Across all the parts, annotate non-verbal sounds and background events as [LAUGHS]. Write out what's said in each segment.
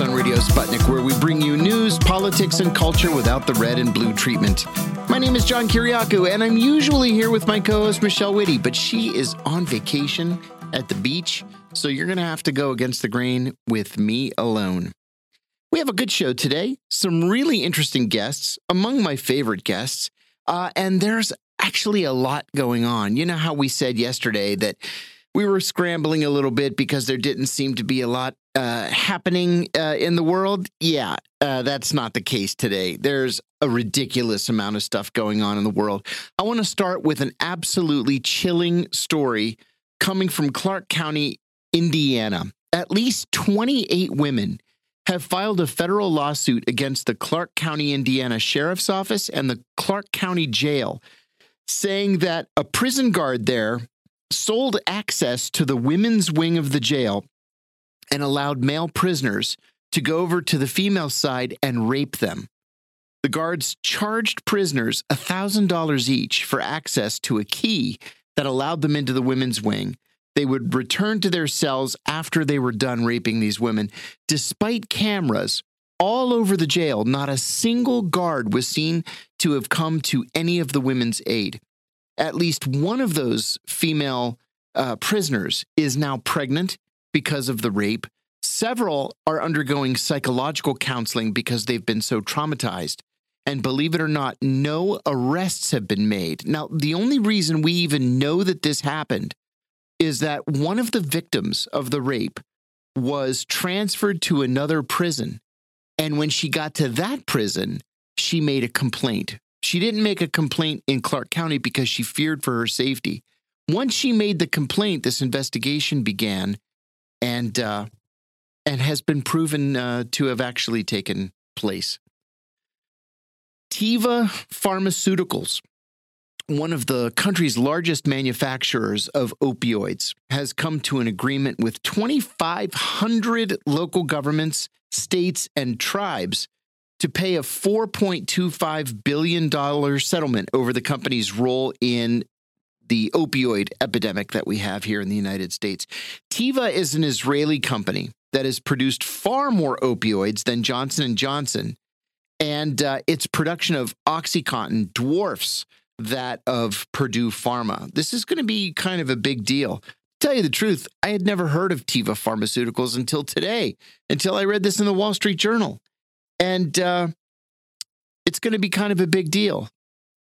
On Radio Sputnik, where we bring you news, politics, and culture without the red and blue treatment. My name is John Kiriakou, and I'm usually here with my co host, Michelle Witte, but she is on vacation at the beach, so you're going to have to go against the grain with me alone. We have a good show today, some really interesting guests, among my favorite guests, uh, and there's actually a lot going on. You know how we said yesterday that we were scrambling a little bit because there didn't seem to be a lot uh, happening uh, in the world. Yeah, uh, that's not the case today. There's a ridiculous amount of stuff going on in the world. I want to start with an absolutely chilling story coming from Clark County, Indiana. At least 28 women have filed a federal lawsuit against the Clark County, Indiana Sheriff's Office and the Clark County Jail, saying that a prison guard there sold access to the women's wing of the jail and allowed male prisoners to go over to the female side and rape them. The guards charged prisoners $1,000 each for access to a key that allowed them into the women's wing. They would return to their cells after they were done raping these women. Despite cameras all over the jail, not a single guard was seen to have come to any of the women's aid at least one of those female uh, prisoners is now pregnant because of the rape. Several are undergoing psychological counseling because they've been so traumatized. And believe it or not, no arrests have been made. Now, the only reason we even know that this happened is that one of the victims of the rape was transferred to another prison. And when she got to that prison, she made a complaint she didn't make a complaint in Clark County because she feared for her safety. Once she made the complaint, this investigation began, and uh, and has been proven uh, to have actually taken place. Teva Pharmaceuticals, one of the country's largest manufacturers of opioids, has come to an agreement with 2,500 local governments, states, and tribes to pay a $4.25 billion settlement over the company's role in the opioid epidemic that we have here in the United States. Teva is an Israeli company that has produced far more opioids than Johnson & Johnson, and uh, its production of OxyContin dwarfs that of Purdue Pharma. This is going to be kind of a big deal. To tell you the truth, I had never heard of Teva Pharmaceuticals until today, until I read this in the Wall Street Journal. And uh, it's going to be kind of a big deal.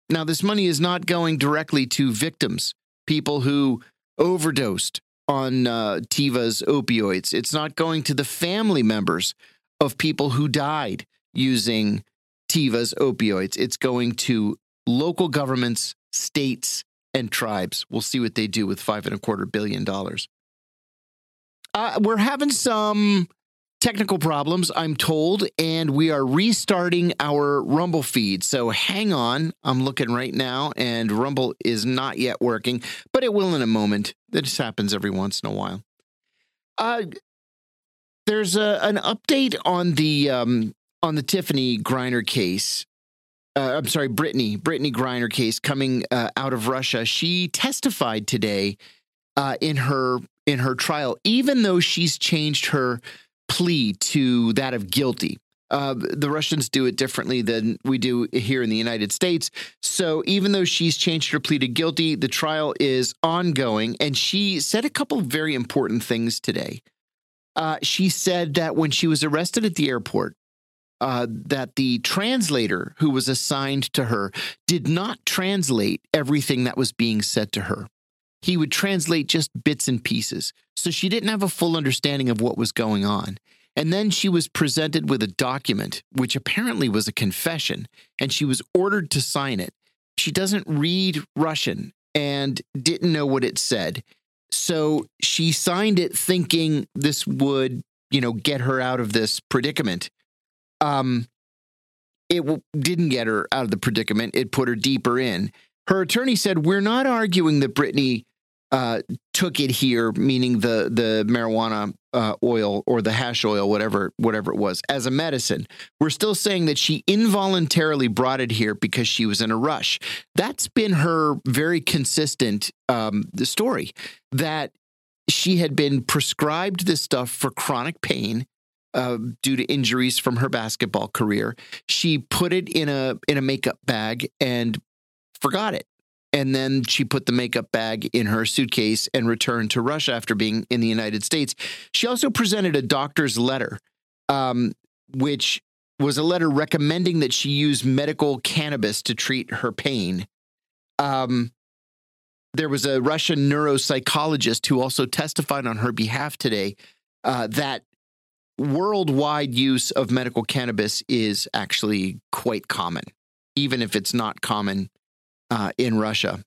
Now, this money is not going directly to victims, people who overdosed on uh, Teva's opioids. It's not going to the family members of people who died using Teva's opioids. It's going to local governments, states, and tribes. We'll see what they do with five and a quarter billion dollars. Uh, we're having some technical problems, I'm told, and we are restarting our Rumble feed. So hang on. I'm looking right now, and Rumble is not yet working, but it will in a moment. That just happens every once in a while. Uh, there's a, an update on the um, on the Tiffany Griner case. Uh, I'm sorry, Brittany Brittany Griner case coming uh, out of Russia. She testified today uh, in her in her trial, even though she's changed her plea to that of guilty. Uh, the Russians do it differently than we do here in the United States. So even though she's changed her plea to guilty, the trial is ongoing. And she said a couple very important things today. Uh, she said that when she was arrested at the airport, uh, that the translator who was assigned to her did not translate everything that was being said to her he would translate just bits and pieces. So she didn't have a full understanding of what was going on. And then she was presented with a document, which apparently was a confession, and she was ordered to sign it. She doesn't read Russian and didn't know what it said. So she signed it thinking this would, you know, get her out of this predicament. Um, it didn't get her out of the predicament. It put her deeper in. Her attorney said, We're not arguing that Brittany uh, took it here, meaning the the marijuana uh, oil or the hash oil, whatever whatever it was, as a medicine. We're still saying that she involuntarily brought it here because she was in a rush. That's been her very consistent um, story that she had been prescribed this stuff for chronic pain. uh, due to injuries from her basketball career. She put it in a in a makeup bag and forgot it. And then she put the makeup bag in her suitcase and returned to Russia after being in the United States. She also presented a doctor's letter, um, which was a letter recommending that she use medical cannabis to treat her pain. Um, there was a Russian neuropsychologist who also testified on her behalf today uh, that worldwide use of medical cannabis is actually quite common, even if it's not common uh, in Russia.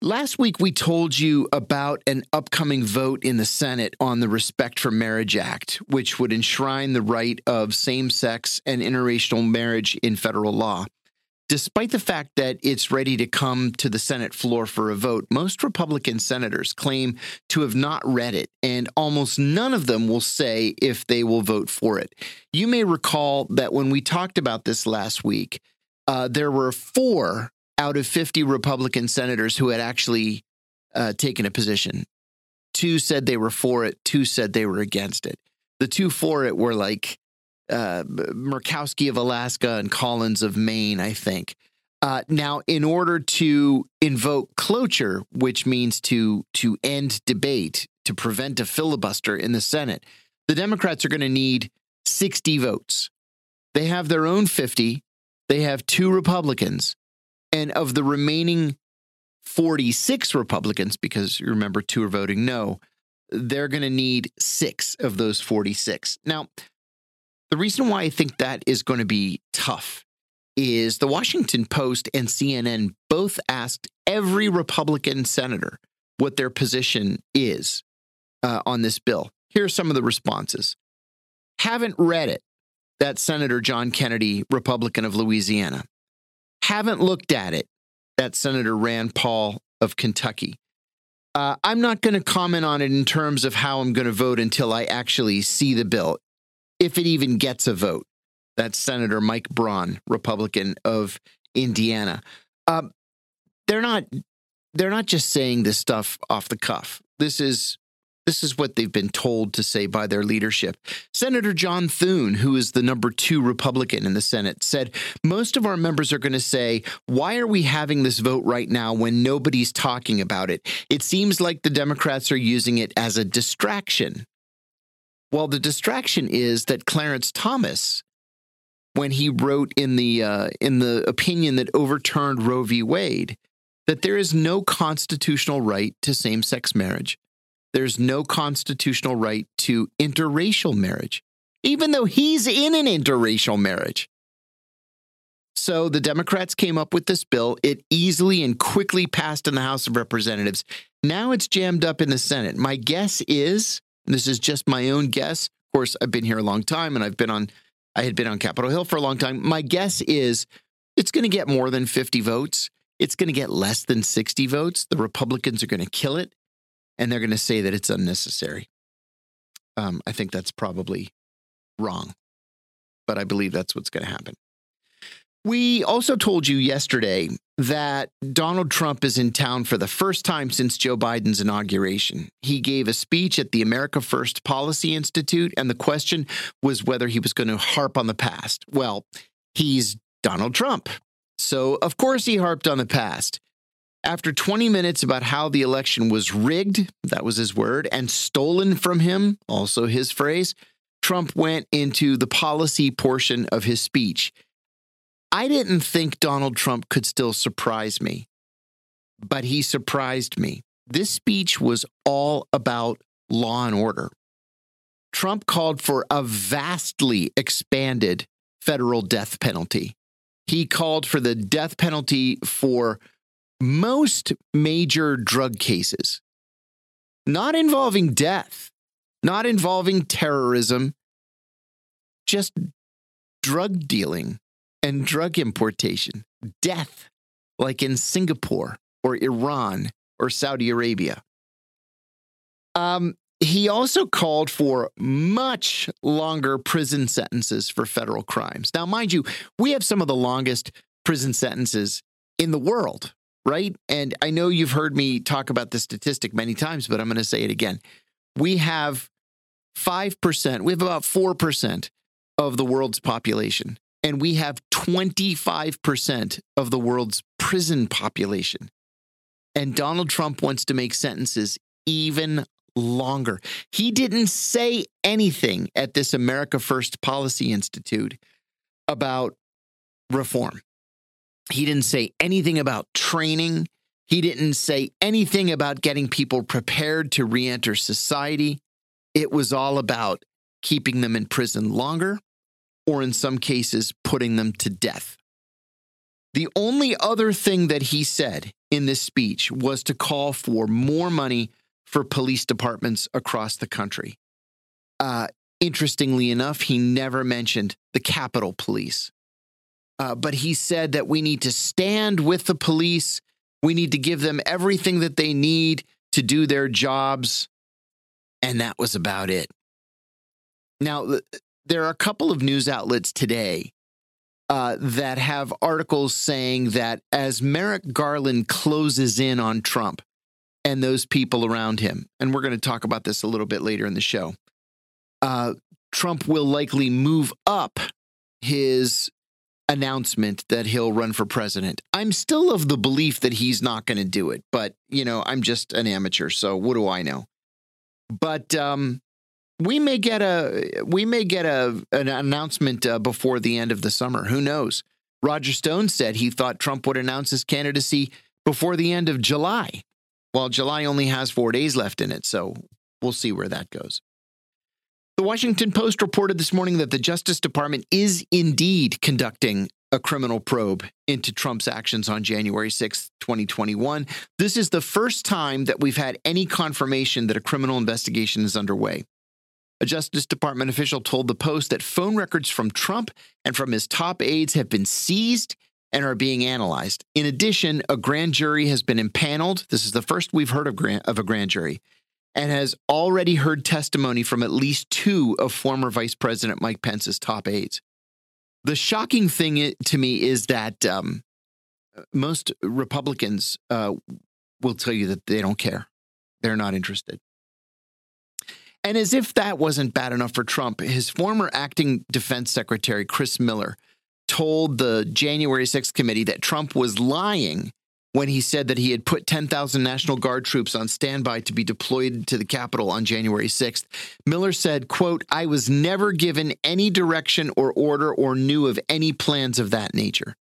Last week, we told you about an upcoming vote in the Senate on the Respect for Marriage Act, which would enshrine the right of same sex and interracial marriage in federal law. Despite the fact that it's ready to come to the Senate floor for a vote, most Republican senators claim to have not read it, and almost none of them will say if they will vote for it. You may recall that when we talked about this last week, uh, there were four out of 50 Republican senators who had actually uh, taken a position. Two said they were for it, two said they were against it. The two for it were like uh, Murkowski of Alaska and Collins of Maine, I think. Uh, now, in order to invoke cloture, which means to to end debate, to prevent a filibuster in the Senate, the Democrats are going to need 60 votes. They have their own 50. They have two Republicans, and of the remaining 46 Republicans, because you remember two are voting no, they're going to need six of those 46. Now, the reason why I think that is going to be tough is the Washington Post and CNN both asked every Republican senator what their position is uh, on this bill. Here are some of the responses. Haven't read it. That's Senator John Kennedy, Republican of Louisiana. Haven't looked at it. That's Senator Rand Paul of Kentucky. Uh, I'm not going to comment on it in terms of how I'm going to vote until I actually see the bill if it even gets a vote. That's Senator Mike Braun, Republican of Indiana. Um, they're not they're not just saying this stuff off the cuff. This is this is what they've been told to say by their leadership. Senator John Thune, who is the number two Republican in the Senate, said most of our members are going to say, Why are we having this vote right now when nobody's talking about it? It seems like the Democrats are using it as a distraction. Well, the distraction is that Clarence Thomas, when he wrote in the uh, in the opinion that overturned Roe v. Wade, that there is no constitutional right to same-sex marriage. There's no constitutional right to interracial marriage, even though he's in an interracial marriage. So the Democrats came up with this bill. It easily and quickly passed in the House of Representatives. Now it's jammed up in the Senate. My guess is this is just my own guess. Of course, I've been here a long time and I've been on I had been on Capitol Hill for a long time. My guess is it's going to get more than 50 votes. It's going to get less than 60 votes. The Republicans are going to kill it and they're going to say that it's unnecessary. Um, I think that's probably wrong, but I believe that's what's going to happen. We also told you yesterday that Donald Trump is in town for the first time since Joe Biden's inauguration. He gave a speech at the America First Policy Institute, and the question was whether he was going to harp on the past. Well, he's Donald Trump. So, of course, he harped on the past. After 20 minutes about how the election was rigged, that was his word, and stolen from him, also his phrase, Trump went into the policy portion of his speech. I didn't think Donald Trump could still surprise me, but he surprised me. This speech was all about law and order. Trump called for a vastly expanded federal death penalty. He called for the death penalty for most major drug cases, not involving death, not involving terrorism, just drug dealing and drug importation, death, like in Singapore or Iran or Saudi Arabia. Um, he also called for much longer prison sentences for federal crimes. Now, mind you, we have some of the longest prison sentences in the world, right? And I know you've heard me talk about this statistic many times, but I'm going to say it again. We have 5%. We have about 4% of the world's population, and we have 25% of the world's prison population. And Donald Trump wants to make sentences even longer. He didn't say anything at this America First Policy Institute about reform. He didn't say anything about training. He didn't say anything about getting people prepared to reenter society. It was all about keeping them in prison longer, or in some cases, putting them to death. The only other thing that he said in this speech was to call for more money for police departments across the country. Uh, interestingly enough, he never mentioned the Capitol Police. Uh, but he said that we need to stand with the police. We need to give them everything that they need to do their jobs. And that was about it. Now, there are a couple of news outlets today uh, that have articles saying that as Merrick Garland closes in on Trump and those people around him, and we're going to talk about this a little bit later in the show, uh, Trump will likely move up his announcement that he'll run for president. I'm still of the belief that he's not going to do it, but you know, I'm just an amateur, so what do I know? But um, we may get a we may get a an announcement uh, before the end of the summer. Who knows? Roger Stone said he thought Trump would announce his candidacy before the end of July. Well, July only has four days left in it, so we'll see where that goes. The Washington Post reported this morning that the Justice Department is indeed conducting a criminal probe into Trump's actions on January 6, 2021. This is the first time that we've had any confirmation that a criminal investigation is underway. A Justice Department official told the Post that phone records from Trump and from his top aides have been seized and are being analyzed. In addition, a grand jury has been impaneled. This is the first we've heard of, of a grand jury and has already heard testimony from at least two of former Vice President Mike Pence's top aides. The shocking thing to me is that um, most Republicans uh, will tell you that they don't care, they're not interested. And as if that wasn't bad enough for Trump, his former acting defense secretary, Chris Miller, told the January 6th committee that Trump was lying when he said that he had put 10,000 National Guard troops on standby to be deployed to the Capitol on January 6th. Miller said, quote, I was never given any direction or order or knew of any plans of that nature.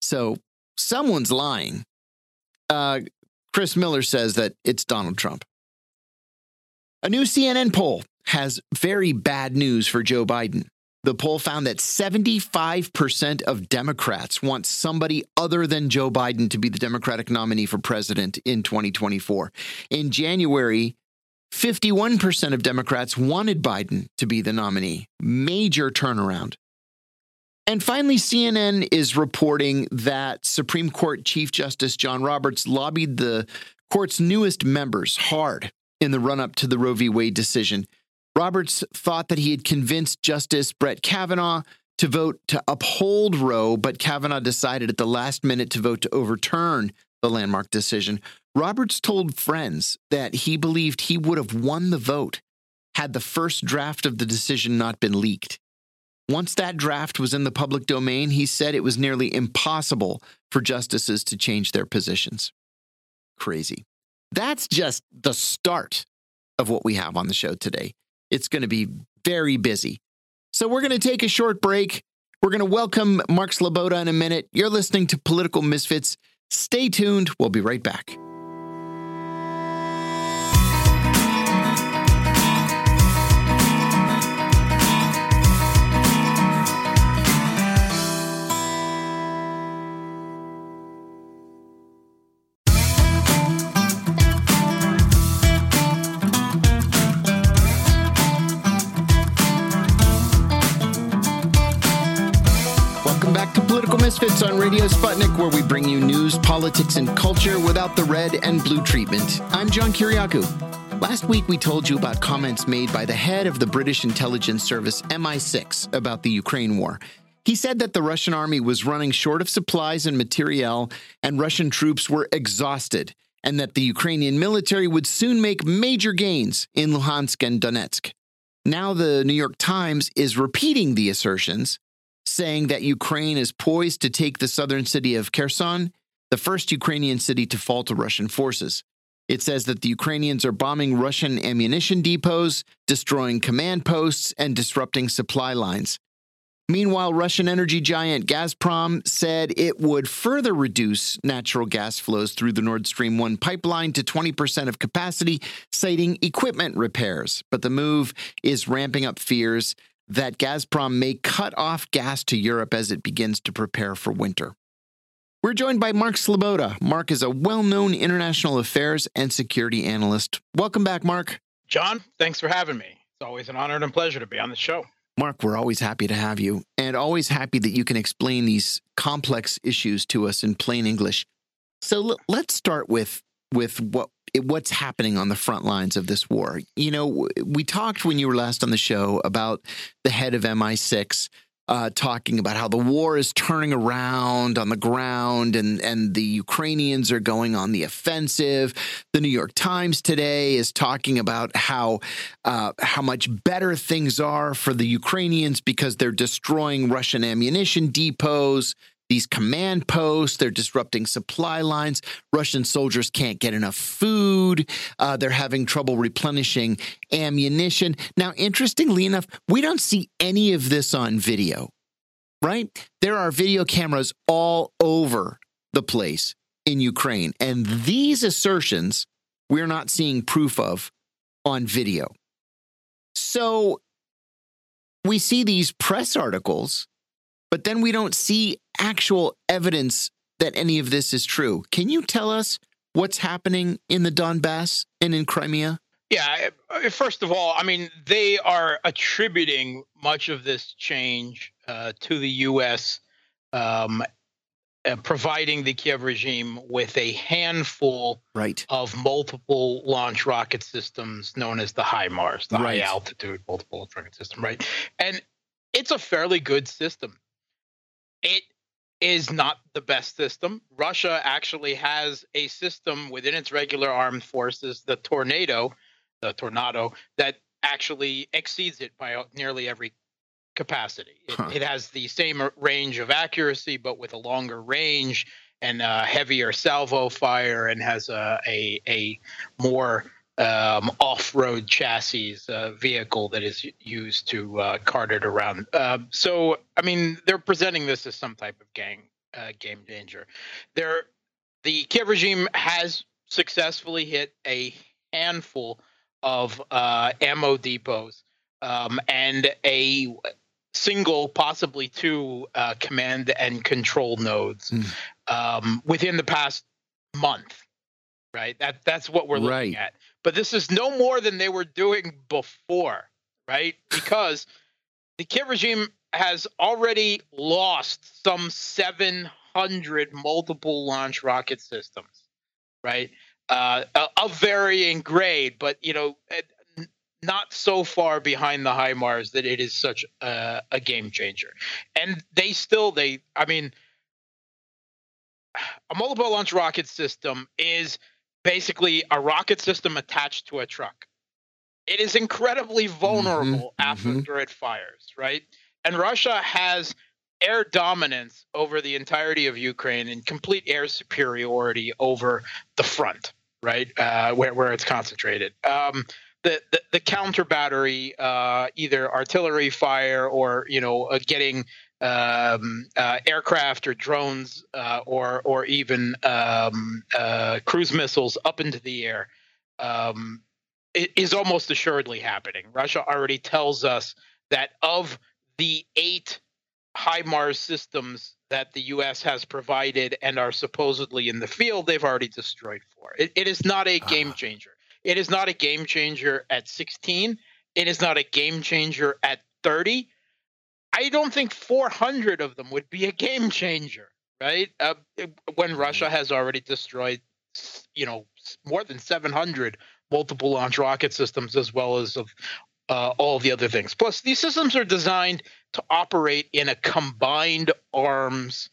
So someone's lying. Uh, Chris Miller says that it's Donald Trump. A new CNN poll has very bad news for Joe Biden. The poll found that 75% of Democrats want somebody other than Joe Biden to be the Democratic nominee for president in 2024. In January, 51% of Democrats wanted Biden to be the nominee. Major turnaround. And finally, CNN is reporting that Supreme Court Chief Justice John Roberts lobbied the court's newest members hard in the run up to the Roe v. Wade decision Roberts thought that he had convinced Justice Brett Kavanaugh to vote to uphold Roe, but Kavanaugh decided at the last minute to vote to overturn the landmark decision. Roberts told friends that he believed he would have won the vote had the first draft of the decision not been leaked. Once that draft was in the public domain, he said it was nearly impossible for justices to change their positions. Crazy. That's just the start of what we have on the show today. It's going to be very busy. So we're going to take a short break. We're going to welcome Mark Sleboda in a minute. You're listening to Political Misfits. Stay tuned. We'll be right back. Misfits on Radio Sputnik, where we bring you news, politics, and culture without the red and blue treatment. I'm John Kiriakou. Last week, we told you about comments made by the head of the British intelligence service MI6 about the Ukraine war. He said that the Russian army was running short of supplies and materiel, and Russian troops were exhausted, and that the Ukrainian military would soon make major gains in Luhansk and Donetsk. Now, the New York Times is repeating the assertions, saying that Ukraine is poised to take the southern city of Kherson, the first Ukrainian city to fall to Russian forces. It says that the Ukrainians are bombing Russian ammunition depots, destroying command posts, and disrupting supply lines. Meanwhile, Russian energy giant Gazprom said it would further reduce natural gas flows through the Nord Stream 1 pipeline to 20% of capacity, citing equipment repairs. But the move is ramping up fears that Gazprom may cut off gas to Europe as it begins to prepare for winter. We're joined by Mark Sleboda. Mark is a well known international affairs and security analyst. Welcome back, Mark. John, thanks for having me. It's always an honor and a pleasure to be on the show. Mark, we're always happy to have you and always happy that you can explain these complex issues to us in plain English. So let's start with with what what's happening on the front lines of this war. You know, we talked when you were last on the show about the head of MI6 uh, talking about how the war is turning around on the ground and, and the Ukrainians are going on the offensive. The New York Times today is talking about how uh, how much better things are for the Ukrainians because they're destroying Russian ammunition depots these command posts. They're disrupting supply lines. Russian soldiers can't get enough food. Uh, they're having trouble replenishing ammunition. Now, interestingly enough, we don't see any of this on video, right? There are video cameras all over the place in Ukraine. And these assertions we're not seeing proof of on video. So we see these press articles but then we don't see actual evidence that any of this is true. Can you tell us what's happening in the Donbass and in Crimea? Yeah, first of all, I mean, they are attributing much of this change uh, to the U.S. Um, uh, providing the Kiev regime with a handful right. of multiple launch rocket systems known as the HIMARS, the right. high altitude multiple launch rocket system, right? And it's a fairly good system. It is not the best system. Russia actually has a system within its regular armed forces, the Tornado, the Tornado, that actually exceeds it by nearly every capacity. It, huh. it has the same range of accuracy, but with a longer range and a heavier salvo fire, and has a a, a more um, off-road chassis uh, vehicle that is used to uh, cart it around. Uh, so, I mean, they're presenting this as some type of gang uh, game danger. There, the Kiev regime has successfully hit a handful of uh, ammo depots um, and a single, possibly two, uh, command and control nodes mm. um, within the past month. Right. That that's what we're looking right. at but this is no more than they were doing before, right? [LAUGHS] Because the Kiev regime has already lost some 700 multiple launch rocket systems, right? Uh, of varying grade, but you know, not so far behind the HIMARS that it is such a, a game changer. And they still, they, I mean, [SIGHS] a multiple launch rocket system is basically a rocket system attached to a truck. It is incredibly mm-hmm, vulnerable mm-hmm, after mm-hmm. it fires, right? And Russia has air dominance over the entirety of Ukraine and complete air superiority over the front, right? Uh, where, where it's concentrated. Um, the, the, the counter battery, uh, either artillery fire or you know uh, getting um, uh, aircraft or drones uh, or or even um, uh, cruise missiles up into the air um, is almost assuredly happening. Russia already tells us that of the eight HIMARS systems that the U.S. has provided and are supposedly in the field, they've already destroyed four. it, it is not a game ah. changer. It is not a game changer at 16. It is not a game changer at 30 I don't think 400 of them would be a game changer, right? Uh, when Russia mm-hmm. has already destroyed, you know, more than 700 multiple launch rocket systems, as well as of uh, all the other things. Plus, these systems are designed to operate in a combined arms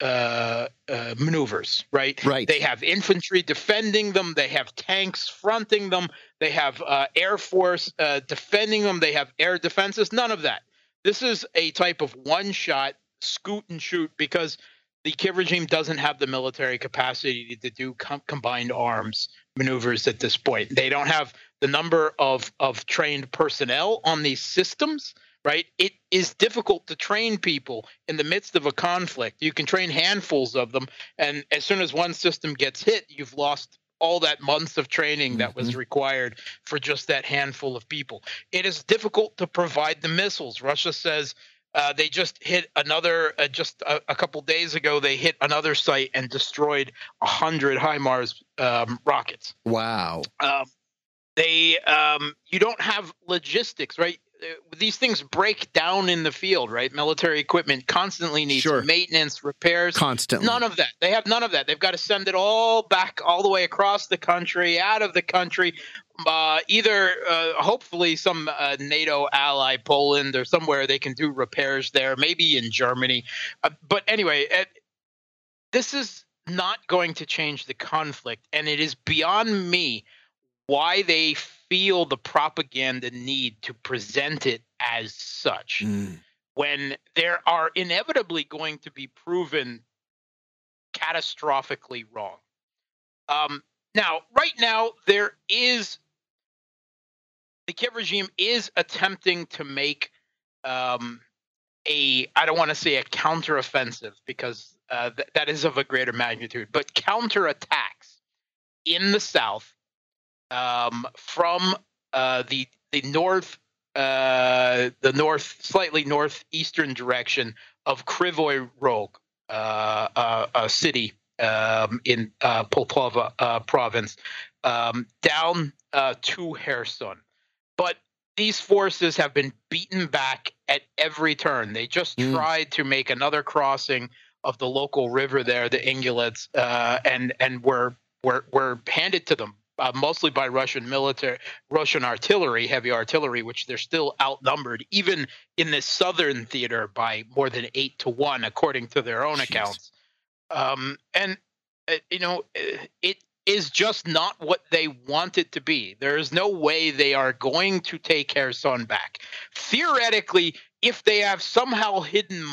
uh, uh, maneuvers, right? Right. They have infantry defending them. They have tanks fronting them. They have uh, air force uh, defending them. They have air defenses. None of that. This is a type of one-shot scoot and shoot because the Kiev regime doesn't have the military capacity to do com- combined arms maneuvers at this point. They don't have the number of of trained personnel on these systems right? It is difficult to train people in the midst of a conflict. You can train handfuls of them, and as soon as one system gets hit, you've lost all that months of training that was mm-hmm. required for just that handful of people. It is difficult to provide the missiles. Russia says uh, they just hit another, uh, just a, a, couple days ago, they hit another site and destroyed 100 HIMARS um, rockets. Wow. Um, they, um, you don't have logistics, right? Uh, these things break down in the field, right? Military equipment constantly needs sure. maintenance, repairs. Constantly. None of that. They have none of that. They've got to send it all back, all the way across the country, out of the country. Uh, either, uh, hopefully, some uh, NATO ally, Poland or somewhere, they can do repairs there. Maybe in Germany. Uh, but anyway, uh, this is not going to change the conflict, and it is beyond me why they feel the propaganda need to present it as such mm. when there are inevitably going to be proven catastrophically wrong. Um, now, right now, there is the Kiev regime is attempting to make um, a I don't want to say a counteroffensive because uh, th- that is of a greater magnitude, but counterattacks in the south um, from uh, the the north uh, the north slightly northeastern direction of Krivoy Rog, uh, uh a city um, in uh, Poltava uh, province, um, down to Kherson. But these forces have been beaten back at every turn. They just mm. tried to make another crossing of the local river there, the Ingulets, and and were were were handed to them uh, mostly by Russian military, Russian artillery, heavy artillery, which they're still outnumbered, even in the southern theater, by more than eight to one, according to their own Jeez. accounts. Um, and uh, you know, uh, it is just not what they want it to be. There is no way they are going to take Kherson back. Theoretically, if they have somehow hidden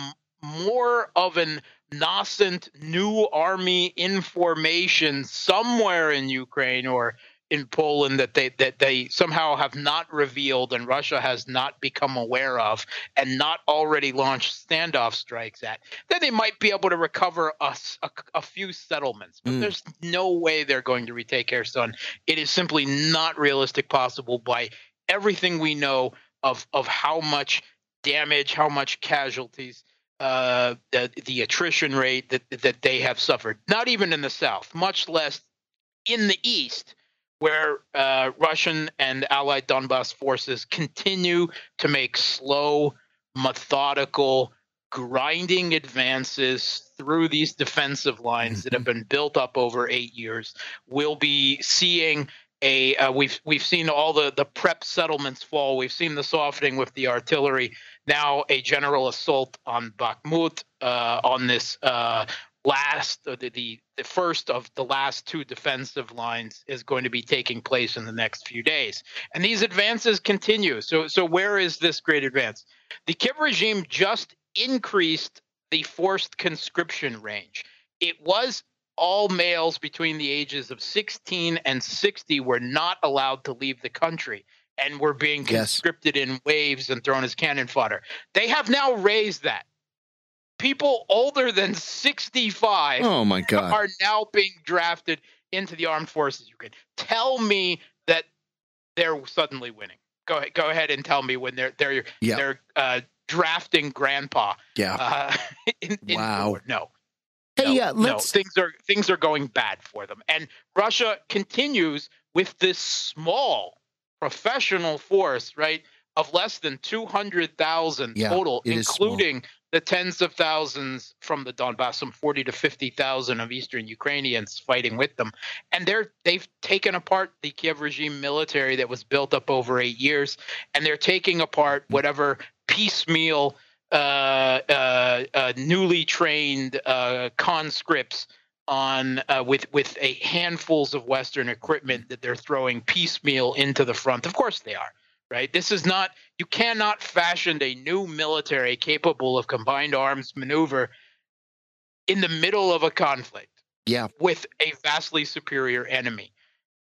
more of an nascent new army information somewhere in Ukraine or in Poland that they that they somehow have not revealed and Russia has not become aware of and not already launched standoff strikes at, then they might be able to recover a, a, a few settlements. But mm. there's no way they're going to retake Kherson. It is simply not realistic possible by everything we know of of how much damage, how much casualties uh, the, the attrition rate that that they have suffered. Not even in the South, much less in the East, where uh, Russian and allied Donbass forces continue to make slow, methodical, grinding advances through these defensive lines that have mm-hmm. been built up over eight years. We'll be seeing a uh, we've we've seen all the the prep settlements fall. We've seen the softening with the artillery now a general assault on Bakhmut uh, on this uh, last uh, the, the the first of the last two defensive lines is going to be taking place in the next few days. And these advances continue. So so where is this great advance? The Kiev regime just increased the forced conscription range. It was all males between the ages of 16 and 60 were not allowed to leave the country and were being conscripted yes. in waves and thrown as cannon fodder. They have now raised that. People older than 65 oh my God. are now being drafted into the armed forces. You can tell me that they're suddenly winning. Go ahead, go ahead and tell me when they're they're yeah. they're uh, drafting grandpa. Yeah. Uh, [LAUGHS] in, in wow. No. Hey, no, yeah, let's... no, things are things are going bad for them, and Russia continues with this small professional force, right, of less than 200,000 yeah, total, including the tens of thousands from the Donbass, some 40 to 50,000 of Eastern Ukrainians fighting with them. And they're they've taken apart the Kiev regime military that was built up over 8 years and they're taking apart whatever piecemeal uh, uh, uh, newly trained uh, conscripts on uh, with with a handfuls of Western equipment that they're throwing piecemeal into the front. Of course they are. Right. This is not. You cannot fashion a new military capable of combined arms maneuver in the middle of a conflict. Yeah. With a vastly superior enemy,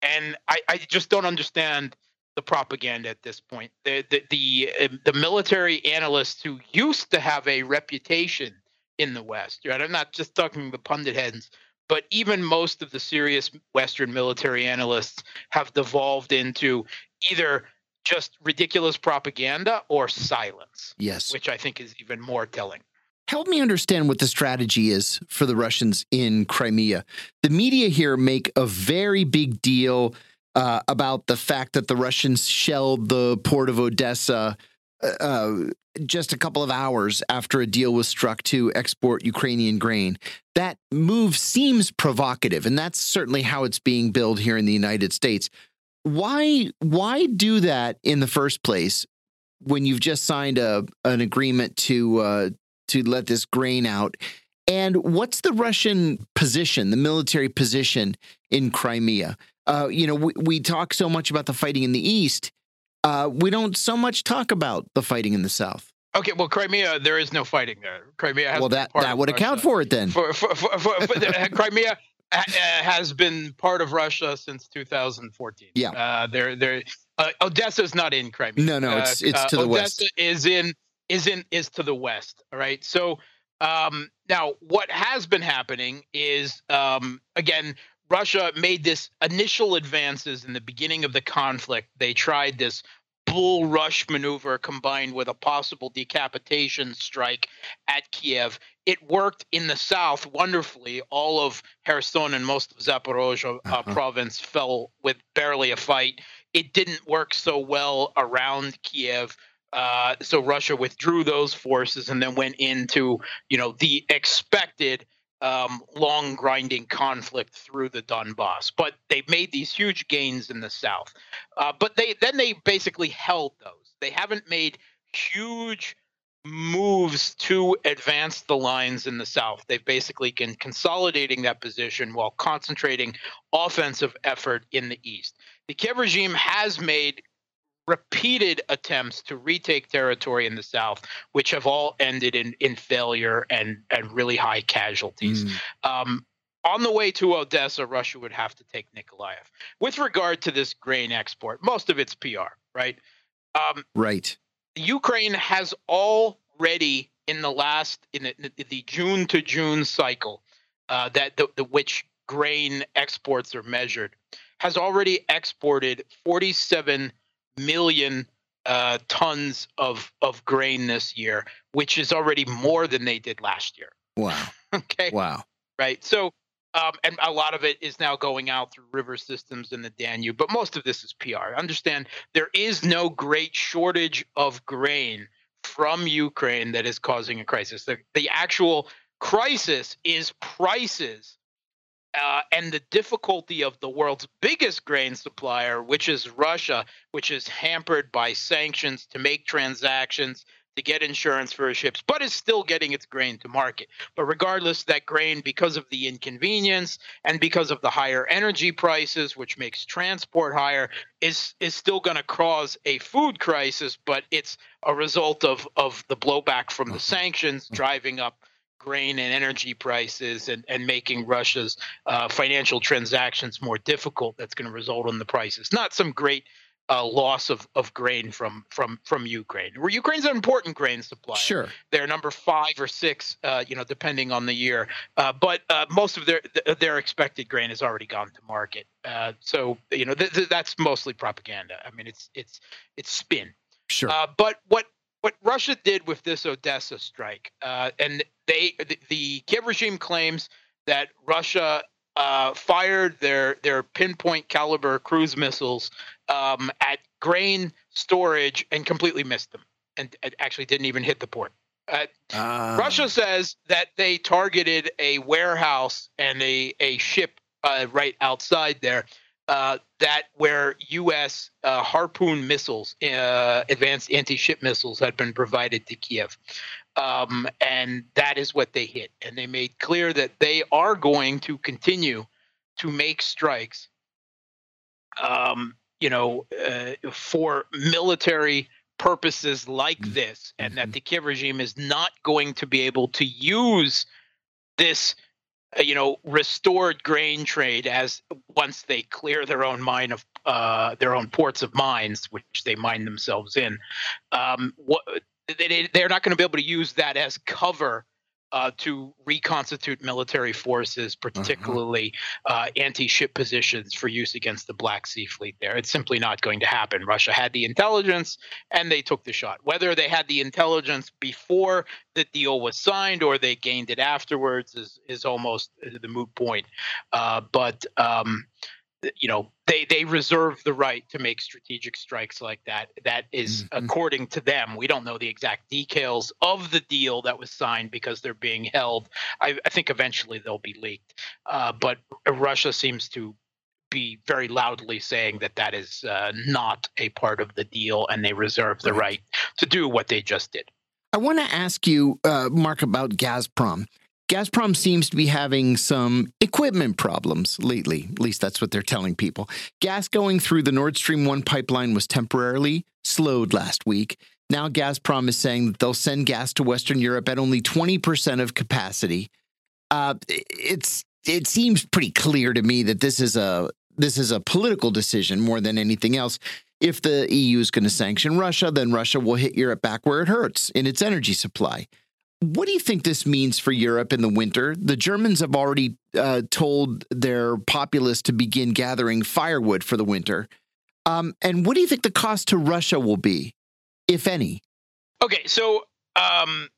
and I, I just don't understand the propaganda at this point. The the the, uh, the military analysts who used to have a reputation in the West, right? I'm not just talking the pundit heads, but even most of the serious Western military analysts have devolved into either just ridiculous propaganda or silence. Yes. Which I think is even more telling. Help me understand what the strategy is for the Russians in Crimea. The media here make a very big deal uh, about the fact that the Russians shelled the port of Odessa uh, just a couple of hours after a deal was struck to export Ukrainian grain. That move seems provocative, and that's certainly how it's being billed here in the United States. Why why do that in the first place when you've just signed a an agreement to uh, to let this grain out? And what's the Russian position, the military position in Crimea? Uh, you know, we, we talk so much about the fighting in the east. Uh, we don't so much talk about the fighting in the south. Okay, well, Crimea, there is no fighting there. Crimea. well, that that would account for it then. For, for, for, for the, [LAUGHS] Crimea has been part of Russia since 2014. Yeah. Uh, there, there. Uh, Odessa's not in Crimea. No, no, it's it's to the Odessa west. Odessa is in is in is to the west. All right. So um, now, what has been happening is um, again Russia made this initial advances in the beginning of the conflict. They tried this bull rush maneuver combined with a possible decapitation strike at Kiev. It worked in the south wonderfully. All of Kherson and most of Zaporozhye uh, uh-huh. province fell with barely a fight. It didn't work so well around Kiev. Uh, so Russia withdrew those forces and then went into, you know, the expected um, long grinding conflict through the Donbass. But they made these huge gains in the south. Uh, but they then they basically held those. They haven't made huge moves to advance the lines in the south. They've basically been consolidating that position while concentrating offensive effort in the east. The Kiev regime has made repeated attempts to retake territory in the south, which have all ended in in failure and and really high casualties. Mm. Um, on the way to Odessa, Russia would have to take Nikolaev. With regard to this grain export, most of it's PR, right? Um, right. Ukraine has already in the last in the, the June to June cycle uh, that the, the which grain exports are measured has already exported 47 million uh, tons of of grain this year, which is already more than they did last year. Wow. [LAUGHS] okay. Wow. Right. So, um, and a lot of it is now going out through river systems in the Danube, but most of this is PR. Understand there is no great shortage of grain from Ukraine that is causing a crisis. The, the actual crisis is prices uh, and the difficulty of the world's biggest grain supplier, which is Russia, which is hampered by sanctions to make transactions, to get insurance for ships, but is still getting its grain to market. But regardless, that grain, because of the inconvenience and because of the higher energy prices, which makes transport higher, is is still going to cause a food crisis. But it's a result of of the blowback from the mm-hmm. sanctions driving up grain and energy prices and, and making Russia's uh, financial transactions more difficult. That's going to result in the prices. Not some great uh, loss of, of grain from from from Ukraine. Where Ukraine's an important grain supplier. Sure, they're number five or six, uh, you know, depending on the year. Uh, but uh, most of their their expected grain has already gone to market. Uh, so you know th- th- that's mostly propaganda. I mean, it's it's it's spin. Sure. Uh, but what what Russia did with this Odessa strike, uh, and they the, the Kiev regime claims that Russia uh, fired their their pinpoint Kalibr cruise missiles um, at grain storage and completely missed them, and, and actually didn't even hit the port. Uh, uh. Russia says that they targeted a warehouse and a a ship uh, right outside there uh, that where U.S. Uh, Harpoon missiles, uh, advanced anti-ship missiles, had been provided to Kiev. Um, and that is what they hit. And they made clear that they are going to continue to make strikes, um, you know, uh, for military purposes like mm-hmm. this, and that mm-hmm. the Kiev regime is not going to be able to use this you know restored grain trade as once they clear their own mine of uh, their own ports of mines which they mine themselves in um, what they, they're not going to be able to use that as cover uh, to reconstitute military forces, uh-huh. particularly uh-huh. uh, anti-ship positions for use against the Black Sea Fleet. There, it's simply not going to happen. Russia had the intelligence, and they took the shot. Whether they had the intelligence before the deal was signed or they gained it afterwards is is almost the moot point. Uh, but um, you know they they reserve the right to make strategic strikes like that. That is, mm-hmm. according to them. We don't know the exact details of the deal that was signed because they're being held. I, I think eventually they'll be leaked. Uh, but russia seems to be very loudly saying that that is uh, not a part of the deal and they reserve the right, to do what they just did. I want to ask you, uh, Mark, about Gazprom. Gazprom seems to be having some equipment problems lately. At least that's what they're telling people. Gas going through the Nord Stream 1 pipeline was temporarily slowed last week. Now, Gazprom is saying that they'll send gas to Western Europe at only 20% of capacity. Uh, it's it seems pretty clear to me that this is a this is a political decision more than anything else. If the EU is going to sanction Russia, then Russia will hit Europe back where it hurts in its energy supply. What do you think this means for Europe in the winter? The Germans have already uh, told their populace to begin gathering firewood for the winter. Um, and what do you think the cost to Russia will be, if any? Okay, so um,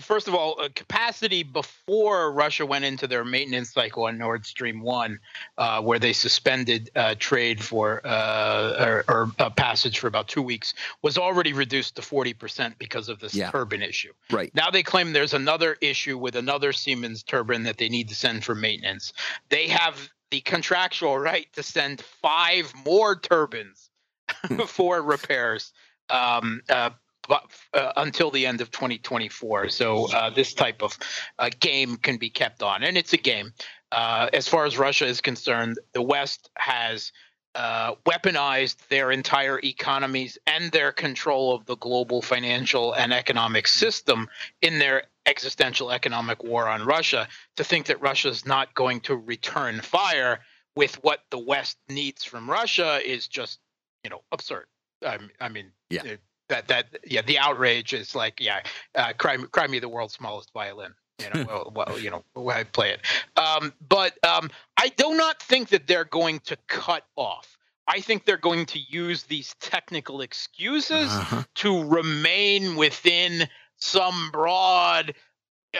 first of all, uh, capacity before Russia went into their maintenance cycle on Nord Stream 1, uh, where they suspended uh, trade for uh, or, or passage for about two weeks, was already reduced to 40% because of this yeah. turbine issue. Right. Now they claim there's another issue with another Siemens turbine that they need to send for maintenance. They have the contractual right to send five more turbines [LAUGHS] [LAUGHS] for repairs. Um, uh, but, uh, until the end of 2024. So uh, this type of uh, game can be kept on, and it's a game. Uh, as far as Russia is concerned, the West has uh, weaponized their entire economies and their control of the global financial and economic system in their existential economic war on Russia. To think that Russia is not going to return fire with what the West needs from Russia is just, you know, absurd. I, I mean, yeah. It, that that yeah the outrage is like yeah uh, cry cry me the world's smallest violin you know well, well you know I play it. Um, but um, I do not think that they're going to cut off. I think they're going to use these technical excuses uh-huh. to remain within some broad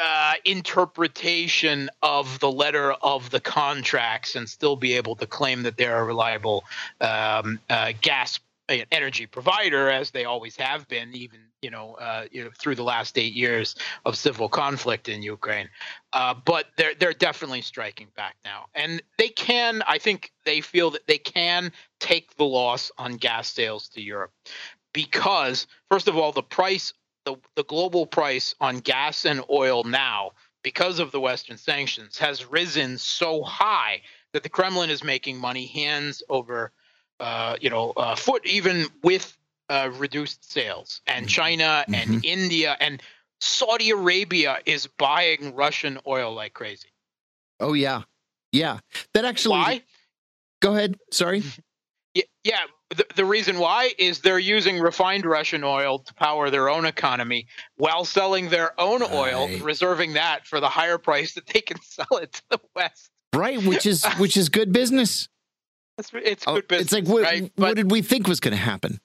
uh, interpretation of the letter of the contracts and still be able to claim that they're a reliable um, uh, gas an energy provider, as they always have been, even you know, uh, you know, through the last eight years of civil conflict in Ukraine. Uh, but they're they're definitely striking back now, and they can. I think they feel that they can take the loss on gas sales to Europe because, first of all, the price, the the global price on gas and oil now, because of the Western sanctions, has risen so high that the Kremlin is making money hands over uh, you know, uh, foot even with uh, reduced sales. And mm-hmm. China and mm-hmm. India and Saudi Arabia is buying Russian oil like crazy. Oh yeah, yeah. That actually. Why? Go ahead. Sorry. [LAUGHS] Yeah, yeah. The, the reason why is they're using refined Russian oil to power their own economy while selling their own right. oil, reserving that for the higher [LAUGHS] price that they can sell it to the West. Right, which is [LAUGHS] which is good business. It's, it's oh, good business. It's like what, right? what did we think was going to happen?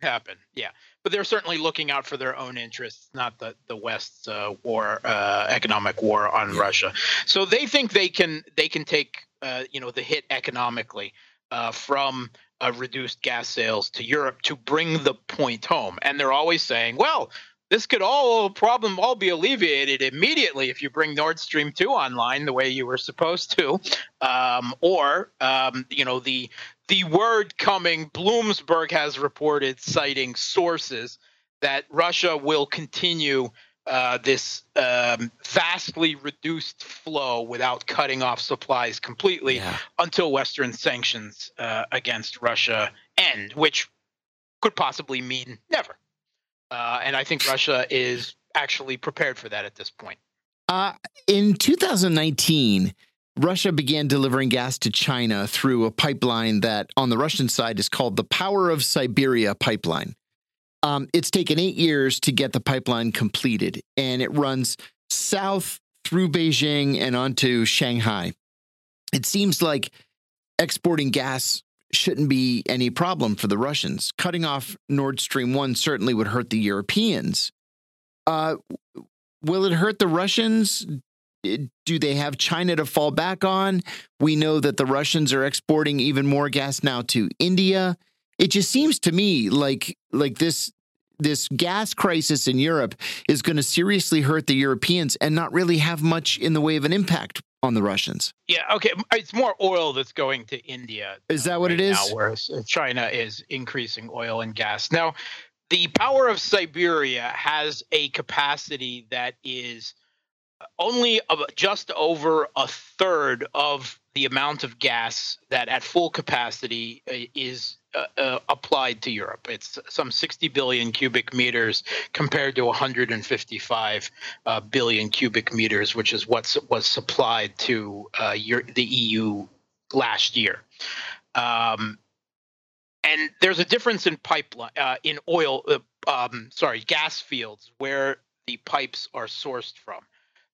Happen, yeah. But they're certainly looking out for their own interests, not the the West's uh, war, uh, economic war on yeah. Russia. So they think they can they can take uh, you know the hit economically uh, from reduced gas sales to Europe to bring the point home. And they're always saying, well, this could all problem all be alleviated immediately if you bring Nord Stream 2 online the way you were supposed to. Um, or, um, you know, the the word coming, Bloomberg has reported, citing sources, that Russia will continue uh, this um, vastly reduced flow without cutting off supplies completely yeah. until Western sanctions uh, against Russia end, which could possibly mean never. Uh, and I think Russia is actually prepared for that at this point. Uh, in 2019, Russia began delivering gas to China through a pipeline that, on the Russian side, is called the Power of Siberia pipeline. Um, it's taken eight years to get the pipeline completed, and it runs south through Beijing and onto Shanghai. It seems like exporting gas shouldn't be any problem for the Russians. Cutting off Nord Stream 1 certainly would hurt the Europeans. Uh, will it hurt the Russians? Do they have China to fall back on? We know that the Russians are exporting even more gas now to India it just seems to me like like this this gas crisis in Europe is going to seriously hurt the Europeans and not really have much in the way of an impact on the Russians. Yeah, okay. It's more oil that's going to India. Is that what right it is? Now, whereas China is increasing oil and gas. Now, the power of Siberia has a capacity that is only just over a third of the amount of gas that at full capacity uh, is uh, uh, applied to Europe. It's some 60 billion cubic meters compared to 155 uh, billion cubic meters, which is what was supplied to uh, the EU last year. Um, and there's a difference in pipeline uh, in oil, uh, um, sorry, gas fields where the pipes are sourced from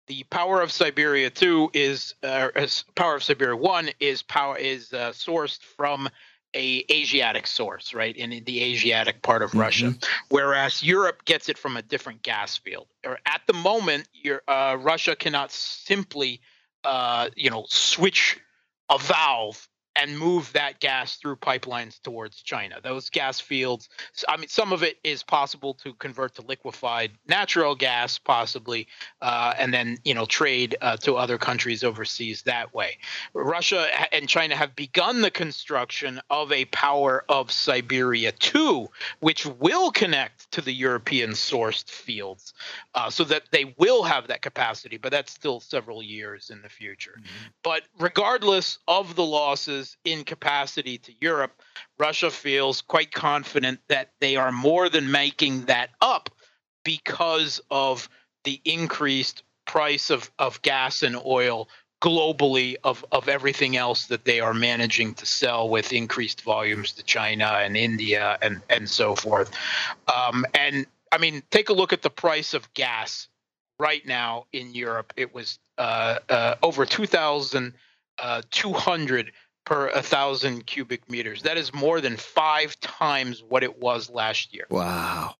the power of Siberia two is uh, power of Siberia one is power is uh, sourced from a Asiatic source, right, in the Asiatic part of mm-hmm. Russia, whereas Europe gets it from a different gas field. Or at the moment, uh, Russia cannot simply, uh, you know, switch a valve and move that gas through pipelines towards China. Those gas fields, I mean, some of it is possible to convert to liquefied natural gas, possibly, uh, and then you know trade uh, to other countries overseas that way. Russia and China have begun the construction of a power of Siberia 2, which will connect to the European sourced fields, uh, so that they will have that capacity. But that's still several years in the future. Mm-hmm. But regardless of the losses in capacity to Europe, Russia feels quite confident that they are more than making that up because of the increased price of, of gas and oil globally of, of everything else that they are managing to sell with increased volumes to China and India and, and so forth. Um, and I mean, take a look at the price of gas right now in Europe. It was uh, uh, over 2,200 uh, per a thousand cubic meters. That is more than five times what it was last year. Wow.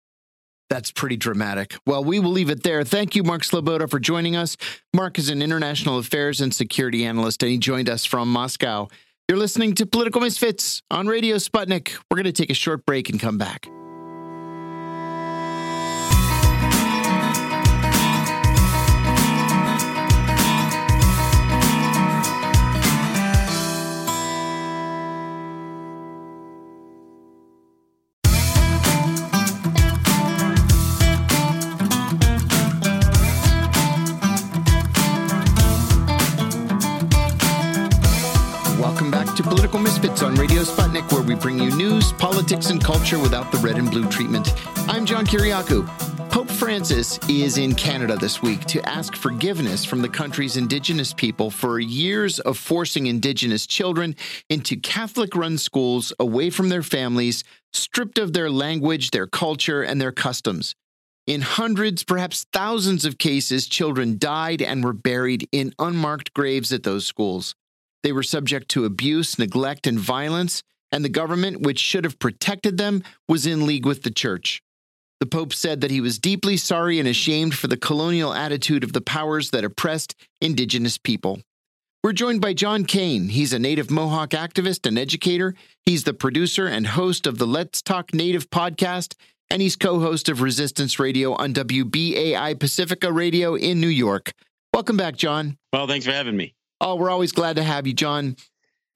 That's pretty dramatic. Well, we will leave it there. Thank you, Mark Sleboda, for joining us. Mark is an international affairs and security analyst, and he joined us from Moscow. You're listening to Political Misfits on Radio Sputnik. We're going to take a short break and come back. Bring you news, politics, and culture without the red and blue treatment. I'm John Kiriakou. Pope Francis is in Canada this week to ask forgiveness from the country's Indigenous people for years of forcing Indigenous children into Catholic run schools away from their families, stripped of their language, their culture, and their customs. In hundreds, perhaps thousands of cases, children died and were buried in unmarked graves at those schools. They were subject to abuse, neglect, and violence, and the government, which should have protected them, was in league with the church. The Pope said that he was deeply sorry and ashamed for the colonial attitude of the powers that oppressed indigenous people. We're joined by John Kane. He's a Native Mohawk activist and educator. He's the producer and host of the Let's Talk Native podcast, and he's co host of Resistance Radio on WBAI Pacifica Radio in New York. Welcome back, John. Well, thanks for having me. Oh, we're always glad to have you, John.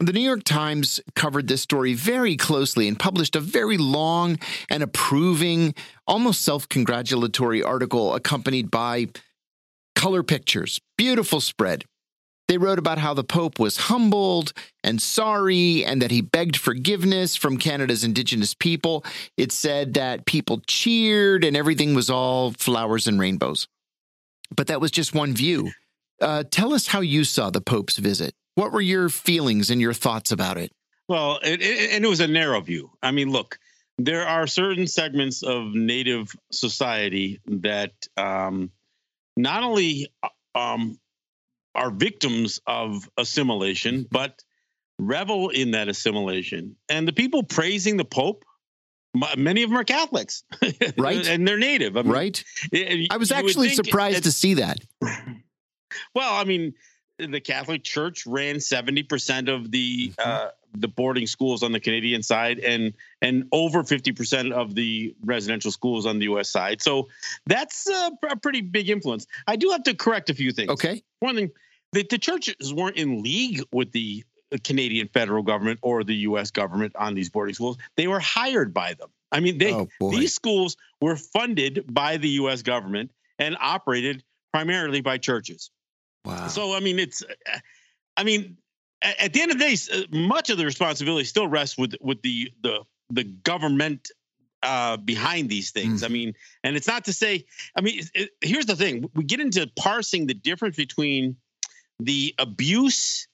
The New York Times covered this story very closely and published a very long and approving, almost self congratulatory article accompanied by color pictures. Beautiful spread. They wrote about how the Pope was humbled and sorry and that he begged forgiveness from Canada's Indigenous people. It said that people cheered and everything was all flowers and rainbows. But that was just one view. Uh, tell us how you saw the Pope's visit. What were your feelings and your thoughts about it? Well, it, it, and it was a narrow view. I mean, look, there are certain segments of Native society that um, not only um, are victims of assimilation, but revel in that assimilation. And the people praising the Pope, many of them are Catholics, [LAUGHS] right? and they're native, I mean, right? I was actually surprised to see that. [LAUGHS] Well, I mean, the Catholic Church ran 70% of the mm-hmm. uh, the boarding schools on the Canadian side and and over 50% of the residential schools on the US side. So that's a, a pretty big influence. I do have to correct a few things. Okay. One thing, the, the churches weren't in league with the Canadian federal government or the US government on these boarding schools. They were hired by them. I mean, they oh, these schools were funded by the US government and operated primarily by churches. Wow. So I mean, it's, I mean, at the end of the day, uh, much of the responsibility still rests with with the the the government uh, behind these things. Mm. I mean, and it's not to say. I mean, it, here's the thing: we get into parsing the difference between the abuse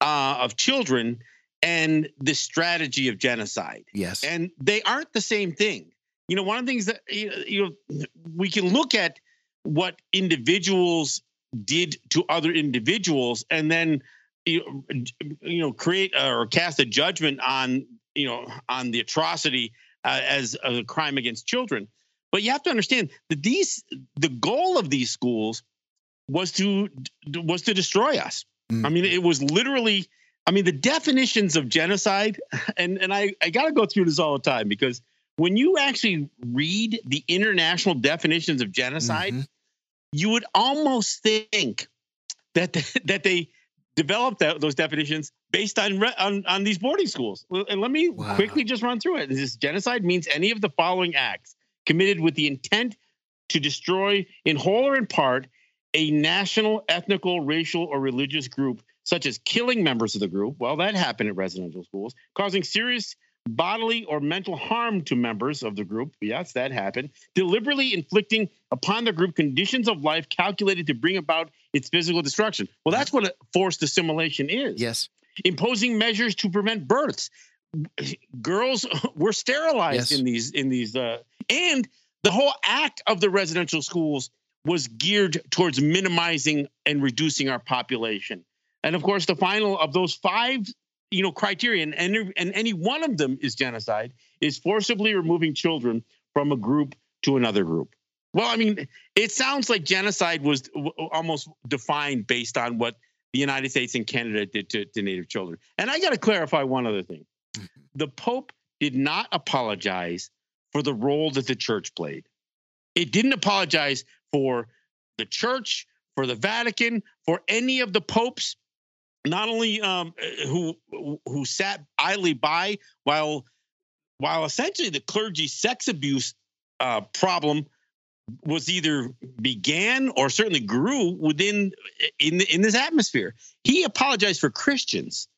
uh, of children and the strategy of genocide. Yes, and they aren't the same thing. You know, one of the things that you know we can look at what individuals did to other individuals and then you know, you know create or cast a judgment on you know on the atrocity uh, as a crime against children. But you have to understand that these the goal of these schools was to was to destroy us. Mm. i mean it was literally i mean the definitions of genocide [LAUGHS] and and i i got to go through this all the time because when you actually read the international definitions of genocide mm-hmm you would almost think that [LAUGHS] that they developed that, those definitions based on, on on these boarding schools. And let me wow. quickly just run through it. This genocide means any of the following acts committed with the intent to destroy, in whole or in part, a national, ethnical, racial, or religious group, such as killing members of the group. Well, that happened at residential schools, causing serious bodily or mental harm to members of the group. Yes, that happened. Deliberately inflicting upon the group conditions of life calculated to bring about its physical destruction. Well, that's what a forced assimilation is. Yes. Imposing measures to prevent births. Girls [LAUGHS] were sterilized yes. in these in these uh, and the whole act of the residential schools was geared towards minimizing and reducing our population. And of course, the final of those five you know criterion and and any one of them is genocide is forcibly removing children from a group to another group. Well i mean it sounds like genocide was almost defined based on what the united states and canada did to, to native children. And i got to clarify one other thing. Mm-hmm. the pope did not apologize for the role that the church played. It didn't apologize for the church for the vatican for any of the popes not only um, who who sat idly by while while essentially the clergy sex abuse uh, problem was either began or certainly grew within in in this atmosphere. He apologized for Christians.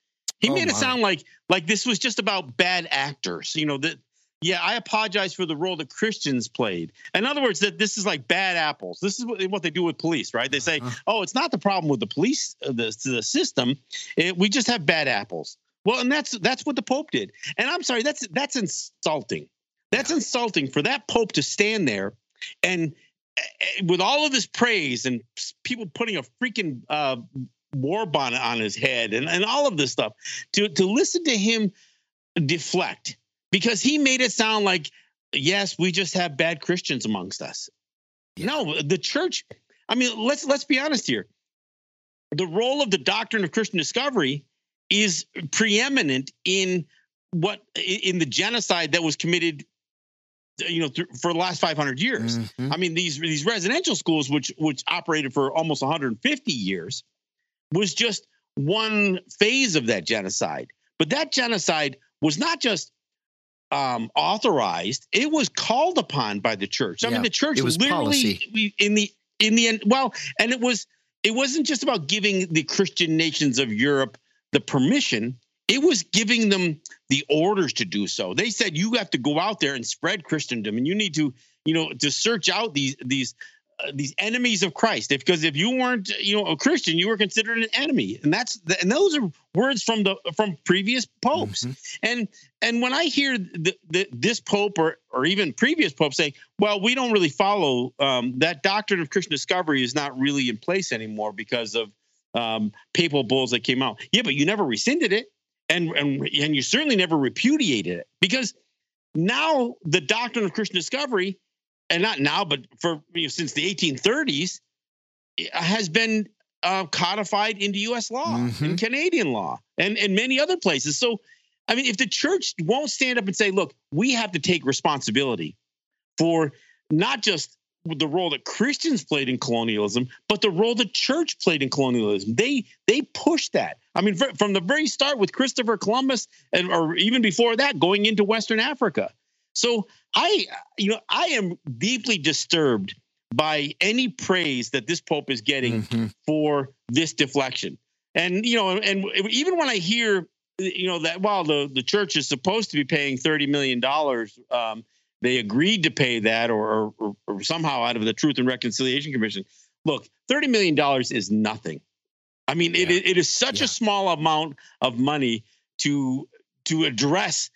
He oh made my. it sound like like this was just about bad actors. You know that yeah, I apologize for the role that Christians played. In other words, that this is like bad apples. This is what, they do with police, right? They say, uh-huh. "Oh, it's not the problem with the police, uh, the the system. It, we just have bad apples." Well, and that's that's what the Pope did. And I'm sorry, that's that's insulting. That's yeah. insulting for that Pope to stand there and eh, with all of his praise and people putting a freaking uh, war bonnet on his head and, and all of this stuff to to listen to him deflect because he made it sound like, yes, we just have bad Christians amongst us. Yeah. No, the church. I mean, let's let's be honest here. The role of the doctrine of Christian discovery is preeminent in what in the genocide that was committed you know th- for the last 500 years mm-hmm. i mean these these residential schools which which operated for almost 150 years was just one phase of that genocide But that genocide was not just um, authorized; it was called upon by the church. I yeah, mean, the church literally policy. in the in the end. Well, and it was it wasn't just about giving the Christian nations of Europe the permission; it was giving them the orders to do so. They said you have to go out there and spread Christendom, and you need to, you know, to search out these these these enemies of Christ. If, because if you weren't, you know, a Christian, you were considered an enemy, and that's the, and those are words from the from previous popes. Mm-hmm. And and when I hear the, the, this pope or or even previous pope saying, "Well, we don't really follow um, that doctrine of Christian discovery is not really in place anymore because of um, papal bulls that came out." Yeah, but you never rescinded it, and and and you certainly never repudiated it because now the doctrine of Christian discovery and not now, but for you know, since the 1830s, has been uh, codified into U.S. law mm-hmm. and Canadian law and and many other places. So, I mean, if the church won't stand up and say, "Look, we have to take responsibility for not just the role that Christians played in colonialism, but the role the church played in colonialism," they they pushed that. I mean, from the very start with Christopher Columbus, and or even before that, going into Western Africa. So I, you know, I am deeply disturbed by any praise that this pope is getting mm-hmm. for this deflection. And you know, and even when I hear, you know, that while the the church is supposed to be paying thirty million dollars, um, they agreed to pay that, or, or, or somehow out of the Truth and Reconciliation Commission. Look, thirty million dollars is nothing. I mean, yeah. it it is such yeah. a small amount of money to to address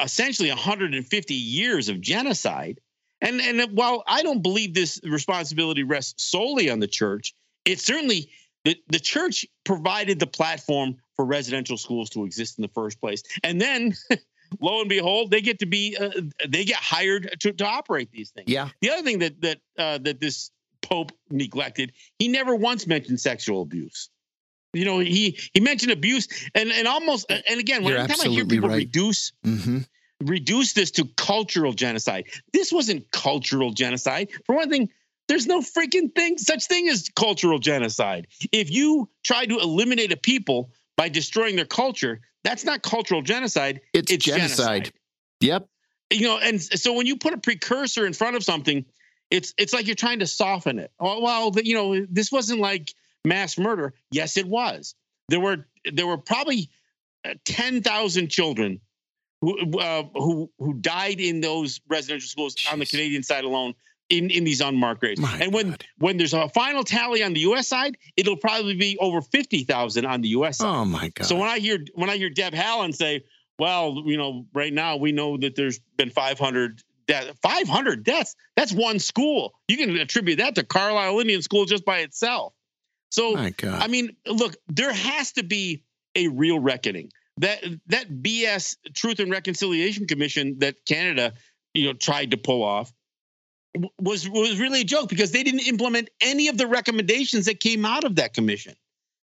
essentially 150 years of genocide. And and while I don't believe this responsibility rests solely on the church, it certainly the, the church provided the platform for residential schools to exist in the first place. And then [LAUGHS] lo and behold, they get to be uh, they get hired to, to operate these things. Yeah. The other thing that that uh, that this pope neglected, he never once mentioned sexual abuse. You know, he he mentioned abuse and and almost and again, when time I hear people right. reduce mm-hmm. reduce this to cultural genocide, this wasn't cultural genocide. For one thing, there's no freaking thing such thing as cultural genocide. If you try to eliminate a people by destroying their culture, that's not cultural genocide. It's, it's genocide. genocide. Yep. You know, and so when you put a precursor in front of something, it's it's like you're trying to soften it. Oh, well, you know, this wasn't like mass murder? Yes, it was. There were there were probably uh, ten thousand children who uh, who who died in those residential schools Jeez. on the Canadian side alone in, in these unmarked graves. My and when God. when there's a final tally on the U.S. side, it'll probably be over fifty thousand on the U.S. side. Oh my God! So when I hear when I hear Deb Haaland say, "Well, you know, right now we know that there's been 500 deaths. 500 deaths. That's one school. You can attribute that to Carlisle Indian School just by itself. So I mean, look, there has to be a real reckoning. That that BS Truth and Reconciliation Commission that Canada, you know, tried to pull off was was really a joke because they didn't implement any of the recommendations that came out of that commission.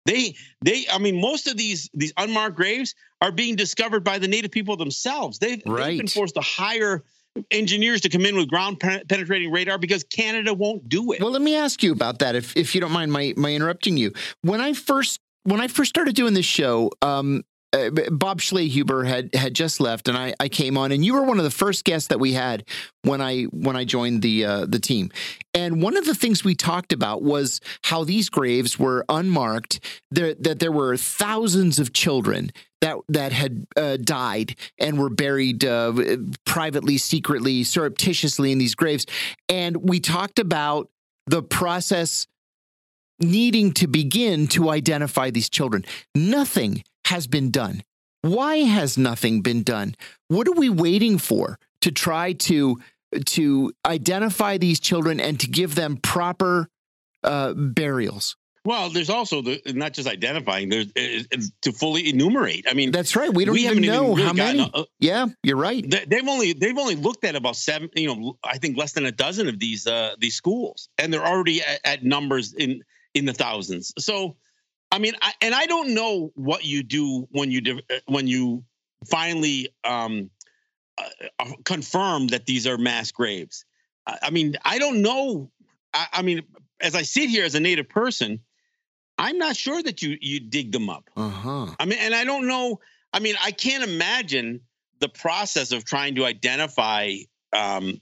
They they I mean most of these these unmarked graves are being discovered by the native people themselves. They've, right. they've been forced to hire engineers to come in with ground penetrating radar because Canada won't do it. Well, let me ask you about that, if if you don't mind my my interrupting you. When I first when I first started doing this show, um, uh, Bob Schlehuber had had just left, and I, I came on, and you were one of the first guests that we had when I when I joined the uh, the team. And one of the things we talked about was how these graves were unmarked. There, that there were thousands of children that that had uh, died and were buried uh, privately, secretly, surreptitiously in these graves. And we talked about the process needing to begin to identify these children. Nothing has been done. Why has nothing been done? What are we waiting for to try to to identify these children and to give them proper uh, burials? Well, there's also the not just identifying. There's uh, to fully enumerate. I mean, that's right. We don't we even know even really how many. A, yeah, you're right. They've only they've only looked at about seven. You know, I think less than a dozen of these uh, these schools, and they're already at, at numbers in in the thousands. So I mean, I, and I don't know what you do when you uh, when you finally um, uh, uh, confirm that these are mass graves. I, I mean, I don't know. I, I, mean, as I sit here as a native person, I'm not sure that you you dig them up. Uh-huh. I mean, and I don't know. I mean, I can't imagine the process of trying to identify um,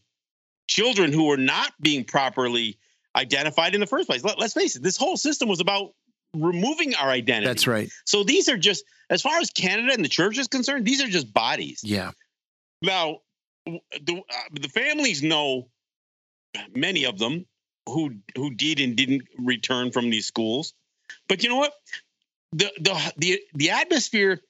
children who were not being properly identified in the first place. Let, us face it, this whole system was about removing our identity. That's right. So these are just, as far as Canada and the church is concerned, these are just bodies. Yeah. Now, the uh, the families know many of them who who did and didn't return from these schools, but you know what? The the the the atmosphere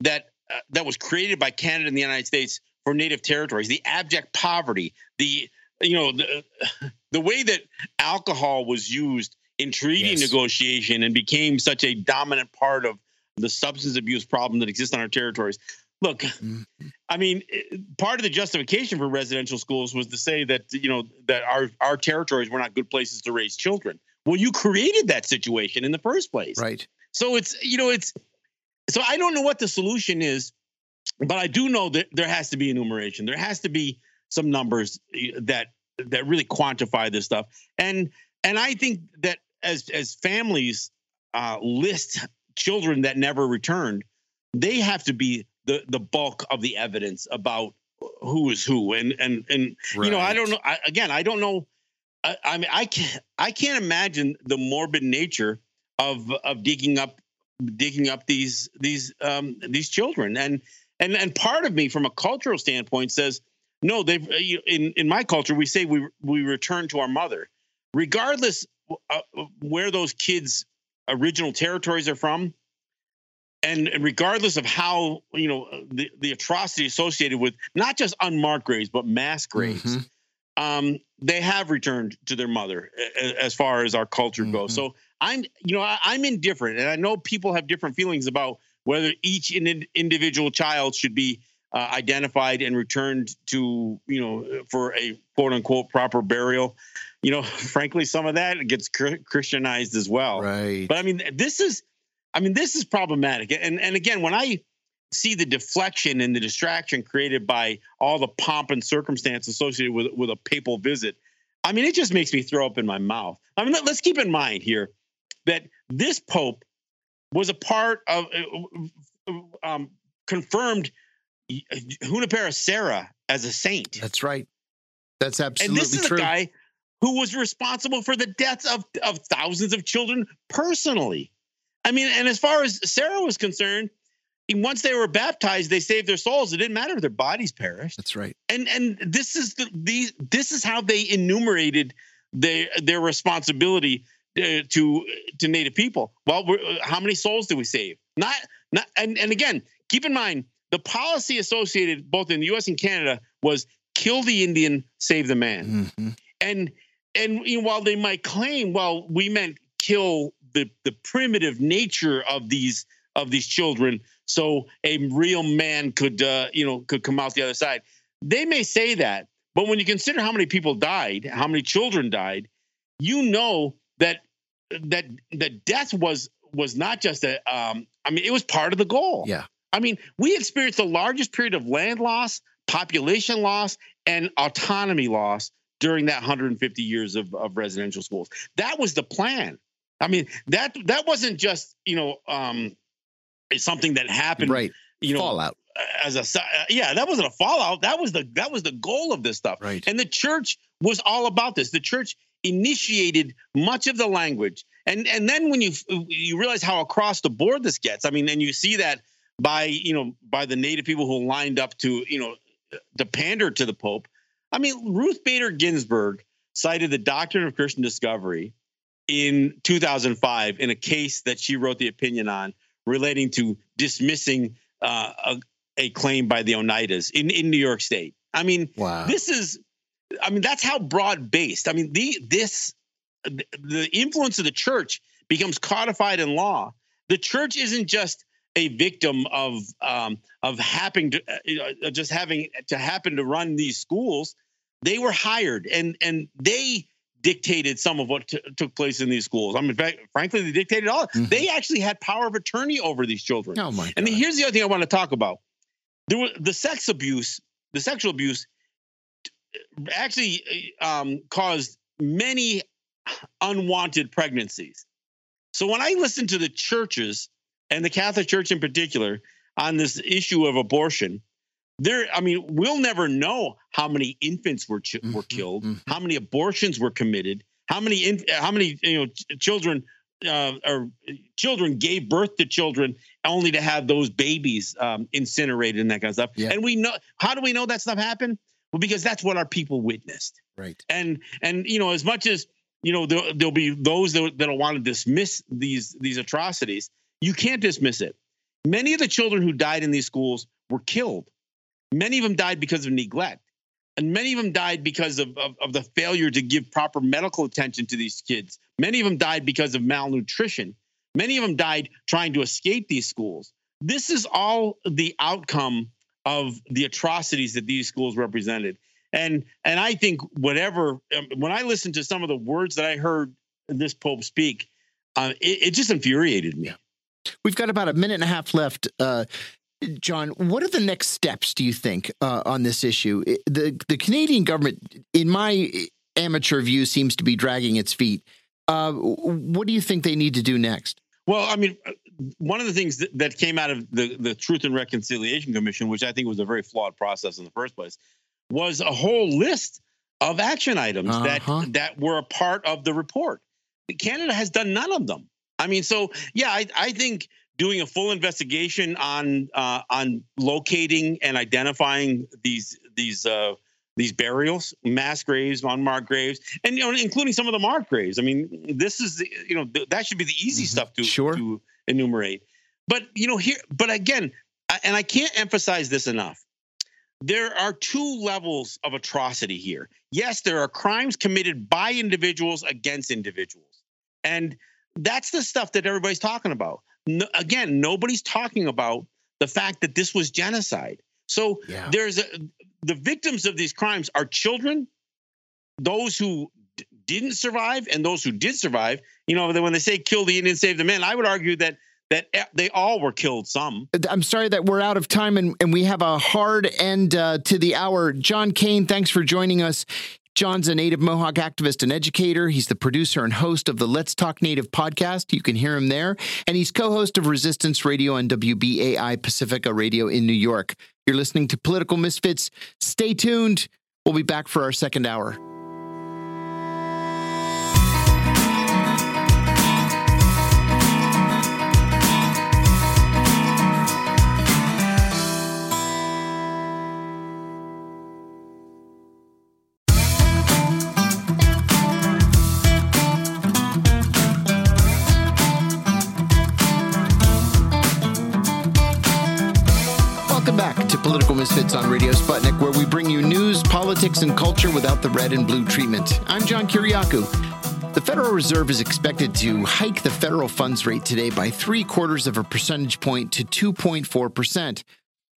that uh, that was created by Canada and the United States for native territories, the abject poverty, the you know the [LAUGHS] the way that alcohol was used in treaty yes. negotiation and became such a dominant part of the substance abuse problem that exists on our territories. Look, mm-hmm. I mean, part of the justification for residential schools was to say that you know that our our territories were not good places to raise children. Well, you created that situation in the first place, right? So it's you know it's so I don't know what the solution is, but I do know that there has to be enumeration. There has to be some numbers eh, that that really quantify this stuff. And and I think that as as families uh, list children that never returned, they have to be the the bulk of the evidence about who is who. And and and right. you know, I don't know. I, again, I don't know. I, I mean, I can't I can't imagine the morbid nature of of digging up digging up these these um, these children and and and part of me from a cultural standpoint says no they've uh, in in my culture we say we we return to our mother regardless uh, where those kids original territories are from and regardless of how you know the, the atrocity associated with not just unmarked graves but mass graves mm-hmm. um, they have returned to their mother as far as our culture mm-hmm. goes so i'm you know I, i'm indifferent and i know people have different feelings about whether each in, individual child should be uh, identified and returned to you know for a quote unquote proper burial. You know [LAUGHS] frankly some of that gets christianized as well. Right. But i mean this is i mean this is problematic. And and again when i see the deflection and the distraction created by all the pomp and circumstance associated with with a papal visit i mean it just makes me throw up in my mouth. I mean let, let's keep in mind here that this pope was a part of uh, um, confirmed Junipero Serra as a saint. That's right. That's absolutely true. And this is true. a guy who was responsible for the deaths of, of thousands of children personally. I mean, and as far as Serra was concerned, once they were baptized, they saved their souls. It didn't matter if their bodies perished. That's right. And and this is the these this is how they enumerated their their responsibility uh, to to Native people. Well, how many souls did we save? Not not and and again, keep in mind the policy associated both in the U.S. and Canada was kill the Indian, save the man. Mm-hmm. And and you know, while they might claim, well, we meant kill the the primitive nature of these of these children, so a real man could uh, you know could come out the other side. They may say that, but when you consider how many people died, how many children died, you know that that that death was was not just a um, I mean, it was part of the goal. Yeah. I mean, we experienced the largest period of land loss, population loss, and autonomy loss during that 150 years of, of residential schools. That was the plan. I mean, that that wasn't just you know um, something that happened. Right. You know, fallout. As a yeah, that wasn't a fallout. That was the that was the goal of this stuff. Right. And the church was all about this. The church initiated much of the language, and and then when you you realize how across the board this gets, I mean, and you see that by you know by the native people who lined up to you know to pander to the Pope. I mean, Ruth Bader Ginsburg cited the Doctrine of Christian Discovery in 2005 in a case that she wrote the opinion on relating to dismissing uh, a, a, claim by the Oneidas in, in New York State. I mean, wow. this is, I mean, that's how broad based. I mean, the this the influence of the church becomes codified in law. The church isn't just a victim of um, of happening to uh, just having to happen to run these schools. They were hired, and and they dictated some of what t- took place in these schools. I mean, fact, frankly, they dictated all. Mm-hmm. They actually had power of attorney over these children. Oh my! God. And here's the other thing I want to talk about: there was the sex abuse, the sexual abuse, actually um, caused many unwanted pregnancies. So when I listen to the churches and the Catholic Church in particular, on this issue of abortion, there i mean we'll never know how many infants were ch- were mm-hmm, killed mm-hmm. how many abortions were committed how many in, how many you know ch- children uh, or children gave birth to children only to have those babies um, incinerated and that kind of stuff yeah. and we know how do we know that stuff happened well because that's what our people witnessed right and and you know as much as you know there, will be those that, that'll want to dismiss these these atrocities you can't dismiss it many of the children who died in these schools were killed Many of them died because of neglect. And many of them died because of, of, of, the failure to give proper medical attention to these kids. Many of them died because of malnutrition. Many of them died trying to escape these schools. This is all the outcome of the atrocities that these schools represented. And and I think whatever um, when I listened to some of the words that I heard this Pope speak, uh, it, it, just infuriated me. We've got about a minute and a half left. Uh, John, what are the next steps, do you think, uh, on this issue? The, the Canadian government, in my amateur view, seems to be dragging its feet. Uh, what do you think they need to do next? Well, I mean, uh, one of the things that, that came out of the, the Truth and Reconciliation Commission, which I think was a very flawed process in the first place, was a whole list of action items uh-huh. that that were a part of the report. Canada has done none of them. I mean, so yeah, I, I think doing a full investigation on uh, on locating and identifying these these uh, these burials, mass graves, unmarked graves, and you know, including some of the marked graves. I mean, this is the, you know th- that should be the easy mm-hmm. stuff to sure. to enumerate. But you know here, but again, and I can't emphasize this enough. There are two levels of atrocity here. Yes, there are crimes committed by individuals against individuals, and that's the stuff that everybody's talking about no, again, nobody's talking about the fact that this was genocide. So yeah. there's a, the victims of these crimes are children, those who d- didn't survive, and those who did survive. You know, when they say kill the Indian, save the men, I would argue that that they all were killed some. I'm sorry that we're out of time and, and we have a hard end uh, to the hour. John Kane, thanks for joining us. John's a Native Mohawk activist and educator. He's the producer and host of the Let's Talk Native podcast. You can hear him there. And he's co host of Resistance Radio on WBAI Pacifica Radio in New York. You're listening to Political Misfits. Stay tuned. We'll be back for our second hour. Politics, and culture without the red and blue treatment. I'm John Kiriakou. The Federal Reserve is expected to hike the federal funds rate today by three quarters of a percentage point to 2.4%.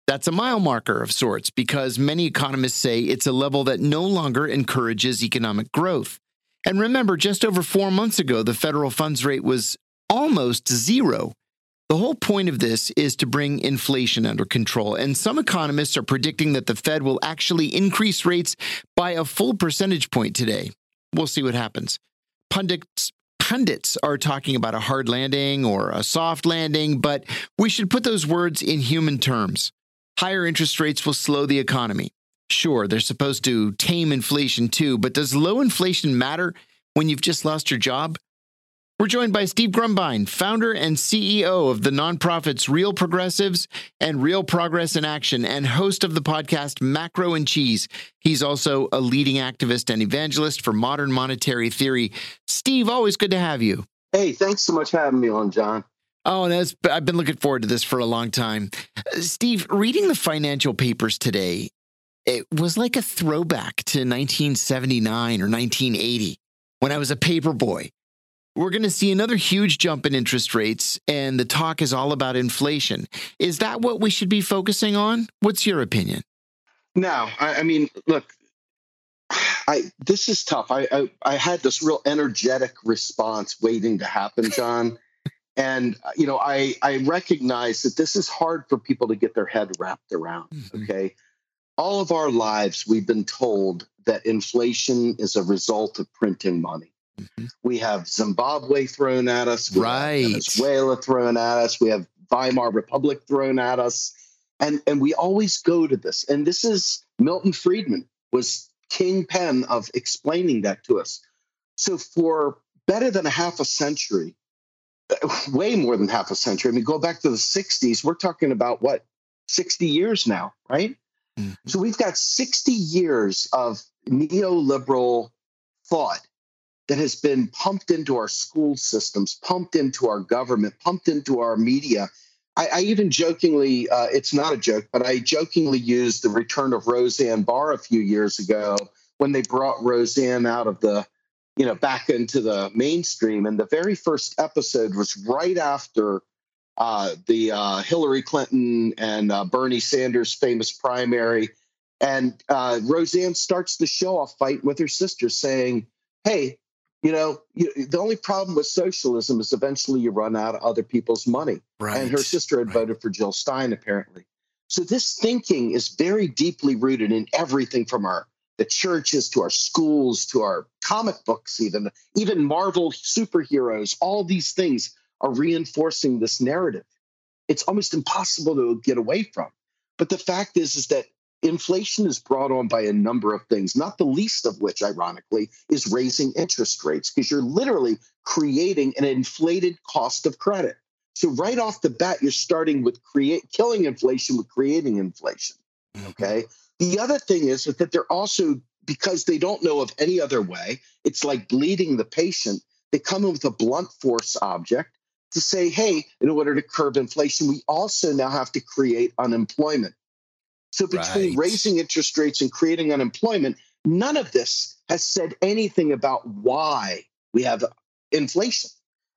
That's a mile marker of sorts because many economists say it's a level that no longer encourages economic growth. And remember, just over four months ago, the federal funds rate was almost zero. The whole point of this is to bring inflation under control, and some economists are predicting that the Fed will actually increase rates by a full percentage point today. We'll see what happens. Pundits pundits are talking about a hard landing or a soft landing, but we should put those words in human terms. Higher interest rates will slow the economy. Sure, they're supposed to tame inflation too, but does low inflation matter when you've just lost your job? We're joined by Steve Grumbine, founder and CEO of the nonprofits Real Progressives and Real Progress in Action, and host of the podcast Macro and Cheese. He's also a leading activist and evangelist for modern monetary theory. Steve, always good to have you. Hey, thanks so much for having me on, John. Oh, that's, I've been looking forward to this for a long time. Steve, reading the financial papers today, it was like a throwback to 1979 or 1980 when I was a paper boy we're going to see another huge jump in interest rates, and the talk is all about inflation. Is that what we should be focusing on? What's your opinion? No, I, I mean, look, I this is tough. I, I, I had this real energetic response waiting to happen, John, [LAUGHS] and you know, I I recognize that this is hard for people to get their head wrapped around. Mm-hmm. Okay, all of our lives we've been told that inflation is a result of printing money. Mm-hmm. We have Zimbabwe thrown at us. right. Venezuela thrown at us. We have Weimar Republic thrown at us. And, and we always go to this. And this is Milton Friedman was kingpin of explaining that to us. So for better than a half a century, [LAUGHS] way more than half a century. I mean, go back to the 60s, we're talking about what, 60 years now, right? Mm-hmm. So we've got 60 years of neoliberal thought that has been pumped into our school systems, pumped into our government, pumped into our media. I, I even jokingly, uh, it's not a joke, but I jokingly used the return of Roseanne Barr a few years ago when they brought Roseanne out of the, you know, back into the mainstream. And the very first episode was right after uh, the uh, Hillary Clinton and uh, Bernie Sanders famous primary. And uh, Roseanne starts the show off fight with her sister, saying, Hey, you know, you, the only problem with socialism is eventually you run out of other people's money. Right. And her sister had right. voted for Jill Stein, apparently. So this thinking is very deeply rooted in everything from our the churches to our schools to our comic books, even even Marvel superheroes. All these things are reinforcing this narrative. It's almost impossible to get away from. But the fact is, is that inflation is brought on by a number of things, not the least of which, ironically, is raising interest rates, because you're literally creating an inflated cost of credit. So right off the bat, you're starting with create killing inflation with creating inflation. Mm-hmm. Okay. The other thing is that they're also because they don't know of any other way. It's like bleeding the patient. They come in with a blunt force object to say, hey, in order to curb inflation, we also now have to create unemployment. So between right. raising interest rates and creating unemployment, none of this has said anything about why we have inflation.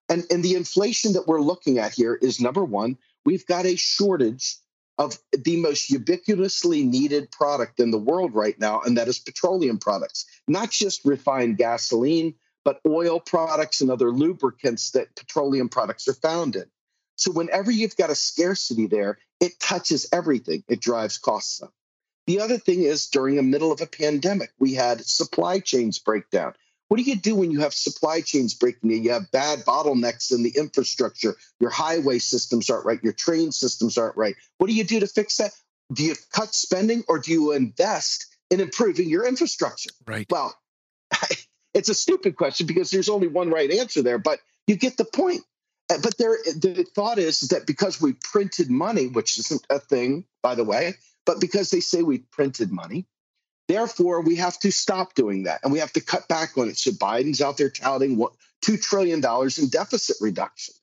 And, and the inflation that we're looking at here is number one, we've got a shortage of the most ubiquitously needed product in the world right now, and that is petroleum products, not just refined gasoline, but oil products and other lubricants that petroleum products are found in. So whenever you've got a scarcity there, it touches everything. It drives costs up. The other thing is during the middle of a pandemic, we had supply chains break down. What do you do when you have supply chains breaking down? You have bad bottlenecks in the infrastructure. Your highway systems aren't right. Your train systems aren't right. What do you do to fix that? Do you cut spending or do you invest in improving your infrastructure? Right. Well, [LAUGHS] it's a stupid question because there's only one right answer there, but you get the point. Uh, but there, the thought is that because we printed money, which isn't a thing, by the way, but because they say we printed money, therefore we have to stop doing that and we have to cut back on it. So Biden's out there touting what two trillion dollars in deficit reduction.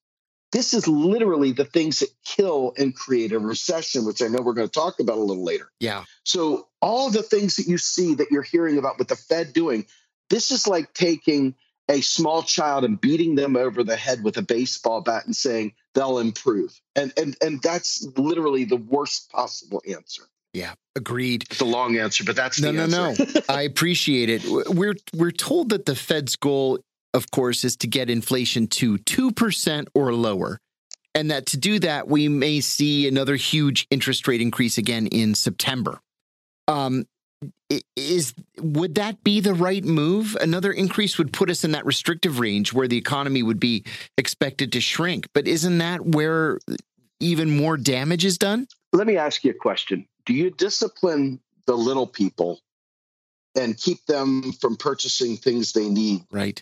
This is literally the things that kill and create a recession, which I know we're going to talk about a little later. Yeah. So all the things that you see that you're hearing about with the Fed doing, this is like taking a small child and beating them over the head with a baseball bat and saying they'll improve. And and and that's literally the worst possible answer. Yeah, agreed. It's a long answer, but that's no, no, no. I appreciate it. We're we're told that the Fed's goal, of course, is to get inflation to two percent or lower, and that to do that, we may see another huge interest rate increase again in September. Um, is would that be the right move? Another increase would put us in that restrictive range where the economy would be expected to shrink. But isn't that where even more damage is done? Let me ask you a question. Do you discipline the little people and keep them from purchasing things they need? Right.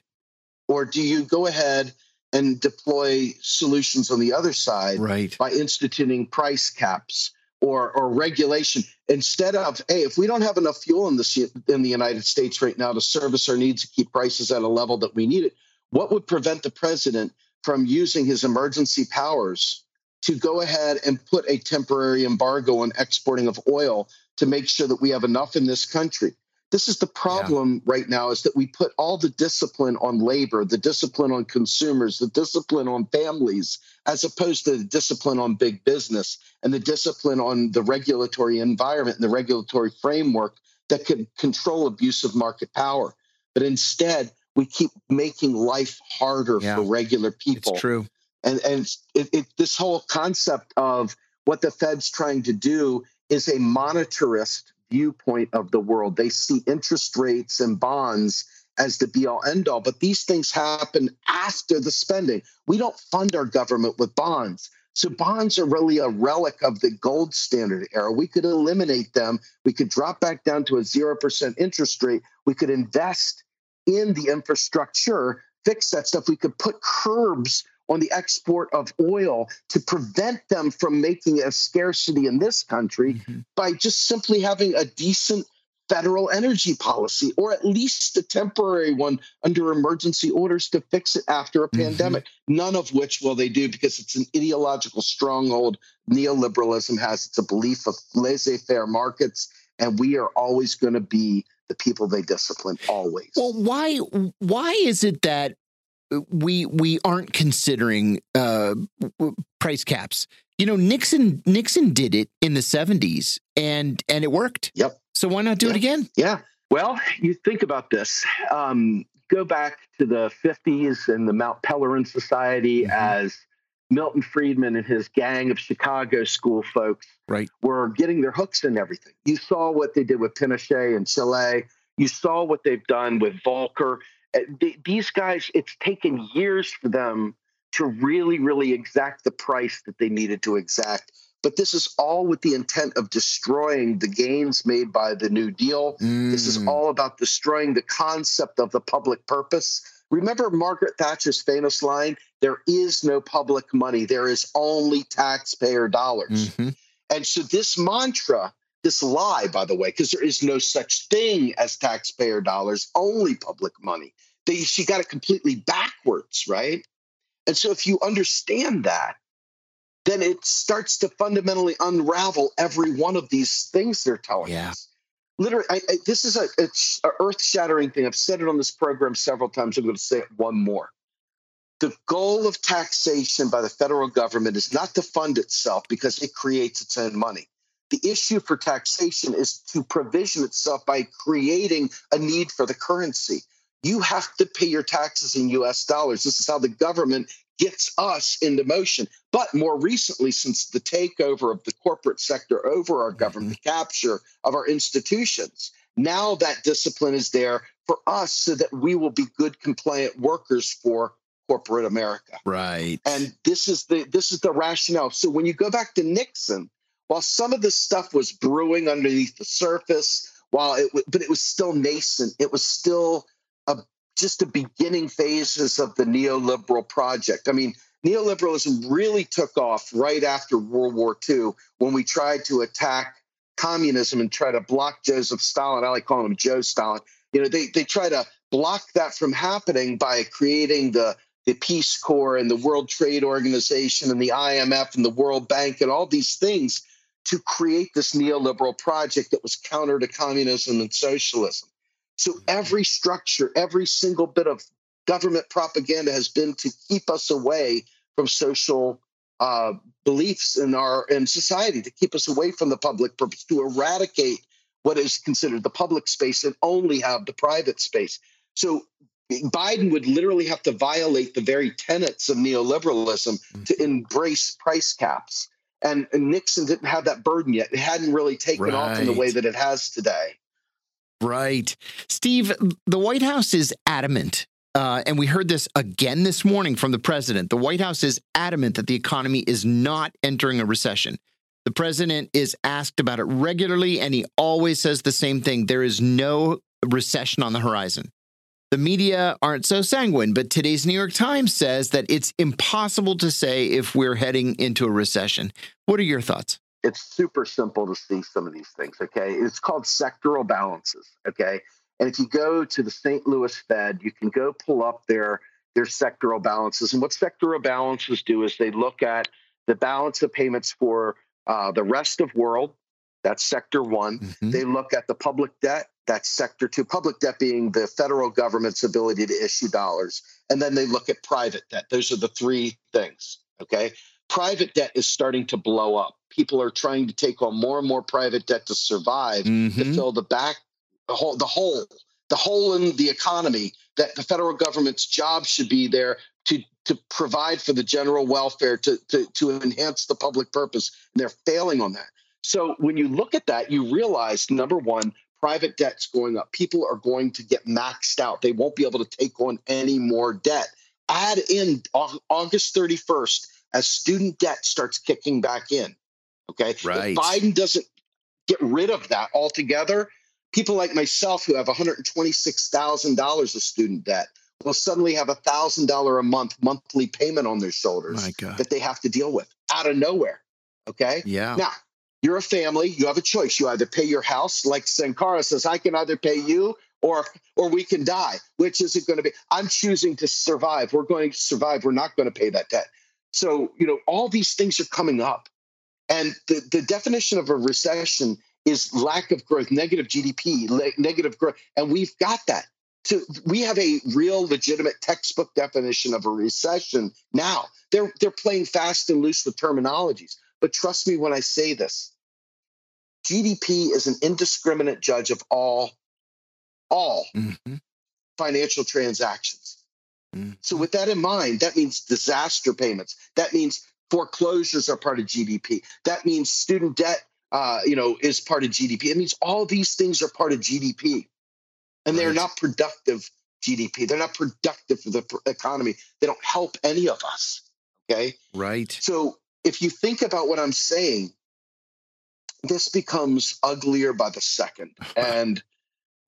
Or do you go ahead and deploy solutions on the other side right. by instituting price caps or or regulation instead of hey if we don't have enough fuel in the in the United States right now to service our needs to keep prices at a level that we need it what would prevent the president from using his emergency powers to go ahead and put a temporary embargo on exporting of oil to make sure that we have enough in this country this is the problem yeah. right now is that we put all the discipline on labor the discipline on consumers the discipline on families as opposed to the discipline on big business and the discipline on the regulatory environment and the regulatory framework that could control abusive market power but instead we keep making life harder yeah. for regular people it's true and and it, it, this whole concept of what the fed's trying to do is a monetarist viewpoint of the world. They see interest rates and bonds as the be all end all, but these things happen after the spending. We don't fund our government with bonds. So bonds are really a relic of the gold standard era. We could eliminate them. We could drop back down to a 0% interest rate. We could invest in the infrastructure, fix that stuff. We could put curbs on the export of oil to prevent them from making a scarcity in this country mm-hmm. by just simply having a decent federal energy policy, or at least a temporary one under emergency orders to fix it after a mm-hmm. pandemic. None of which will they do because it's an ideological stronghold neoliberalism has. It's a belief of laissez faire markets, and we are always going to be the people they discipline always. Well, why why is it that we we aren't considering uh, price caps? You know, Nixon Nixon did it in the 70s and and it worked. Yep. So why not do yeah. it again? Yeah. Well, you think about this. Um, go back to the 50s and the Mount Pelerin Society mm-hmm. as Milton Friedman and his gang of Chicago school folks right. were getting their hooks in everything. You saw what they did with Pinochet and Chile. You saw what they've done with Volcker. Uh, these guys, it's taken years for them to really, really exact the price that they needed to exact but this is all with the intent of destroying the gains made by the New Deal. Mm. This is mm. all about destroying the concept of the public purpose. Remember Margaret Thatcher's famous line there is no public money, there is only taxpayer dollars. Mm-hmm. And so, this mantra, this lie, by the way, because there is no such thing as taxpayer dollars, only public money. They, she got it completely backwards, right? And so, if you understand that, then it starts to fundamentally unravel every one of these things they're telling yeah. us. Literally, I, I, this is a, a earth shattering thing. I've said it on this program several times. I'm going to say it one more. The goal of taxation by the federal government is not to fund itself because it creates its own money. The issue for taxation is to provision itself by creating a need for the currency. You have to pay your taxes in US dollars. This is how the government gets us into motion. But more recently, since the takeover of the corporate sector over our government, mm-hmm. capture of our institutions, now that discipline is there for us so that we will be good compliant workers for corporate America. Right. And this is the this is the rationale. So when you go back to Nixon, while some of this stuff was brewing underneath the surface, while it but it was still nascent, it was still a just the beginning phases of the neoliberal project. I mean, neoliberalism really took off right after World War II when we tried to attack communism and try to block Joseph Stalin. I like calling him Joe Stalin. You know, they they try to block that from happening by creating the the Peace Corps and the World Trade Organization and the IMF and the World Bank and all these things to create this neoliberal project that was counter to communism and socialism. So every structure, every single bit of government propaganda has been to keep us away from social uh, beliefs in our in society, to keep us away from the public purpose, to eradicate what is considered the public space and only have the private space. So Biden would literally have to violate the very tenets of neoliberalism mm-hmm. to embrace price caps. And, and, Nixon didn't have that burden yet. It hadn't really taken right. off in the way that it has today. Right. Steve, the White House is adamant. Uh, and we heard this again this morning from the president. The White House is adamant that the economy is not entering a recession. The president is asked about it regularly, and he always says the same thing there is no recession on the horizon. The media aren't so sanguine, but today's New York Times says that it's impossible to say if we're heading into a recession. What are your thoughts? it's super simple to see some of these things. Okay. It's called sectoral balances. Okay. And if you go to the St. Louis Fed, you can go pull up their, their sectoral balances. And what sectoral balances do is they look at the balance of payments for uh, the rest of world. That's sector one. Mm-hmm. They look at the public debt. That's sector two. Public debt being the federal government's ability to issue dollars. And then they look at private debt. Those are the three things. Okay private debt is starting to blow up. People are trying to take on more and more private debt to survive mm-hmm. to fill the back the hole the hole the hole in the economy that the federal government's job should be there to to provide for the general welfare to to to enhance the public purpose and they're failing on that. So when you look at that you realize number 1 private debt's going up. People are going to get maxed out. They won't be able to take on any more debt. Add in August 31st as student debt starts kicking back in. Okay. Right. If Biden doesn't get rid of that altogether, people like myself who have $126,000 of student debt will suddenly have a $1,000 a month monthly payment on their shoulders that they have to deal with out of nowhere. Okay. Yeah. Now, you're a family, you have a choice. You either pay your house, like Sankara says, I can either pay you or or we can die. Which is it going to be? I'm choosing to survive. We're going to survive. We're not going to pay that debt. So, you know, all these things are coming up. And the, the definition of a recession is lack of growth, negative GDP, negative growth. And we've got that. To, we have a real legitimate textbook definition of a recession now. They're they're playing fast and loose with terminologies. But trust me when I say this. GDP is an indiscriminate judge of all all mm-hmm. financial transactions. Mm-hmm. So with that in mind, that means disaster payments. That means foreclosures are part of GDP. That means student debt uh, you know, is part of GDP. It means all these things are part of GDP and they're not productive GDP. They're not productive for the economy. They don't help any of us. Okay. Right. So if you think about what I'm saying, this becomes uglier by the second. [LAUGHS] and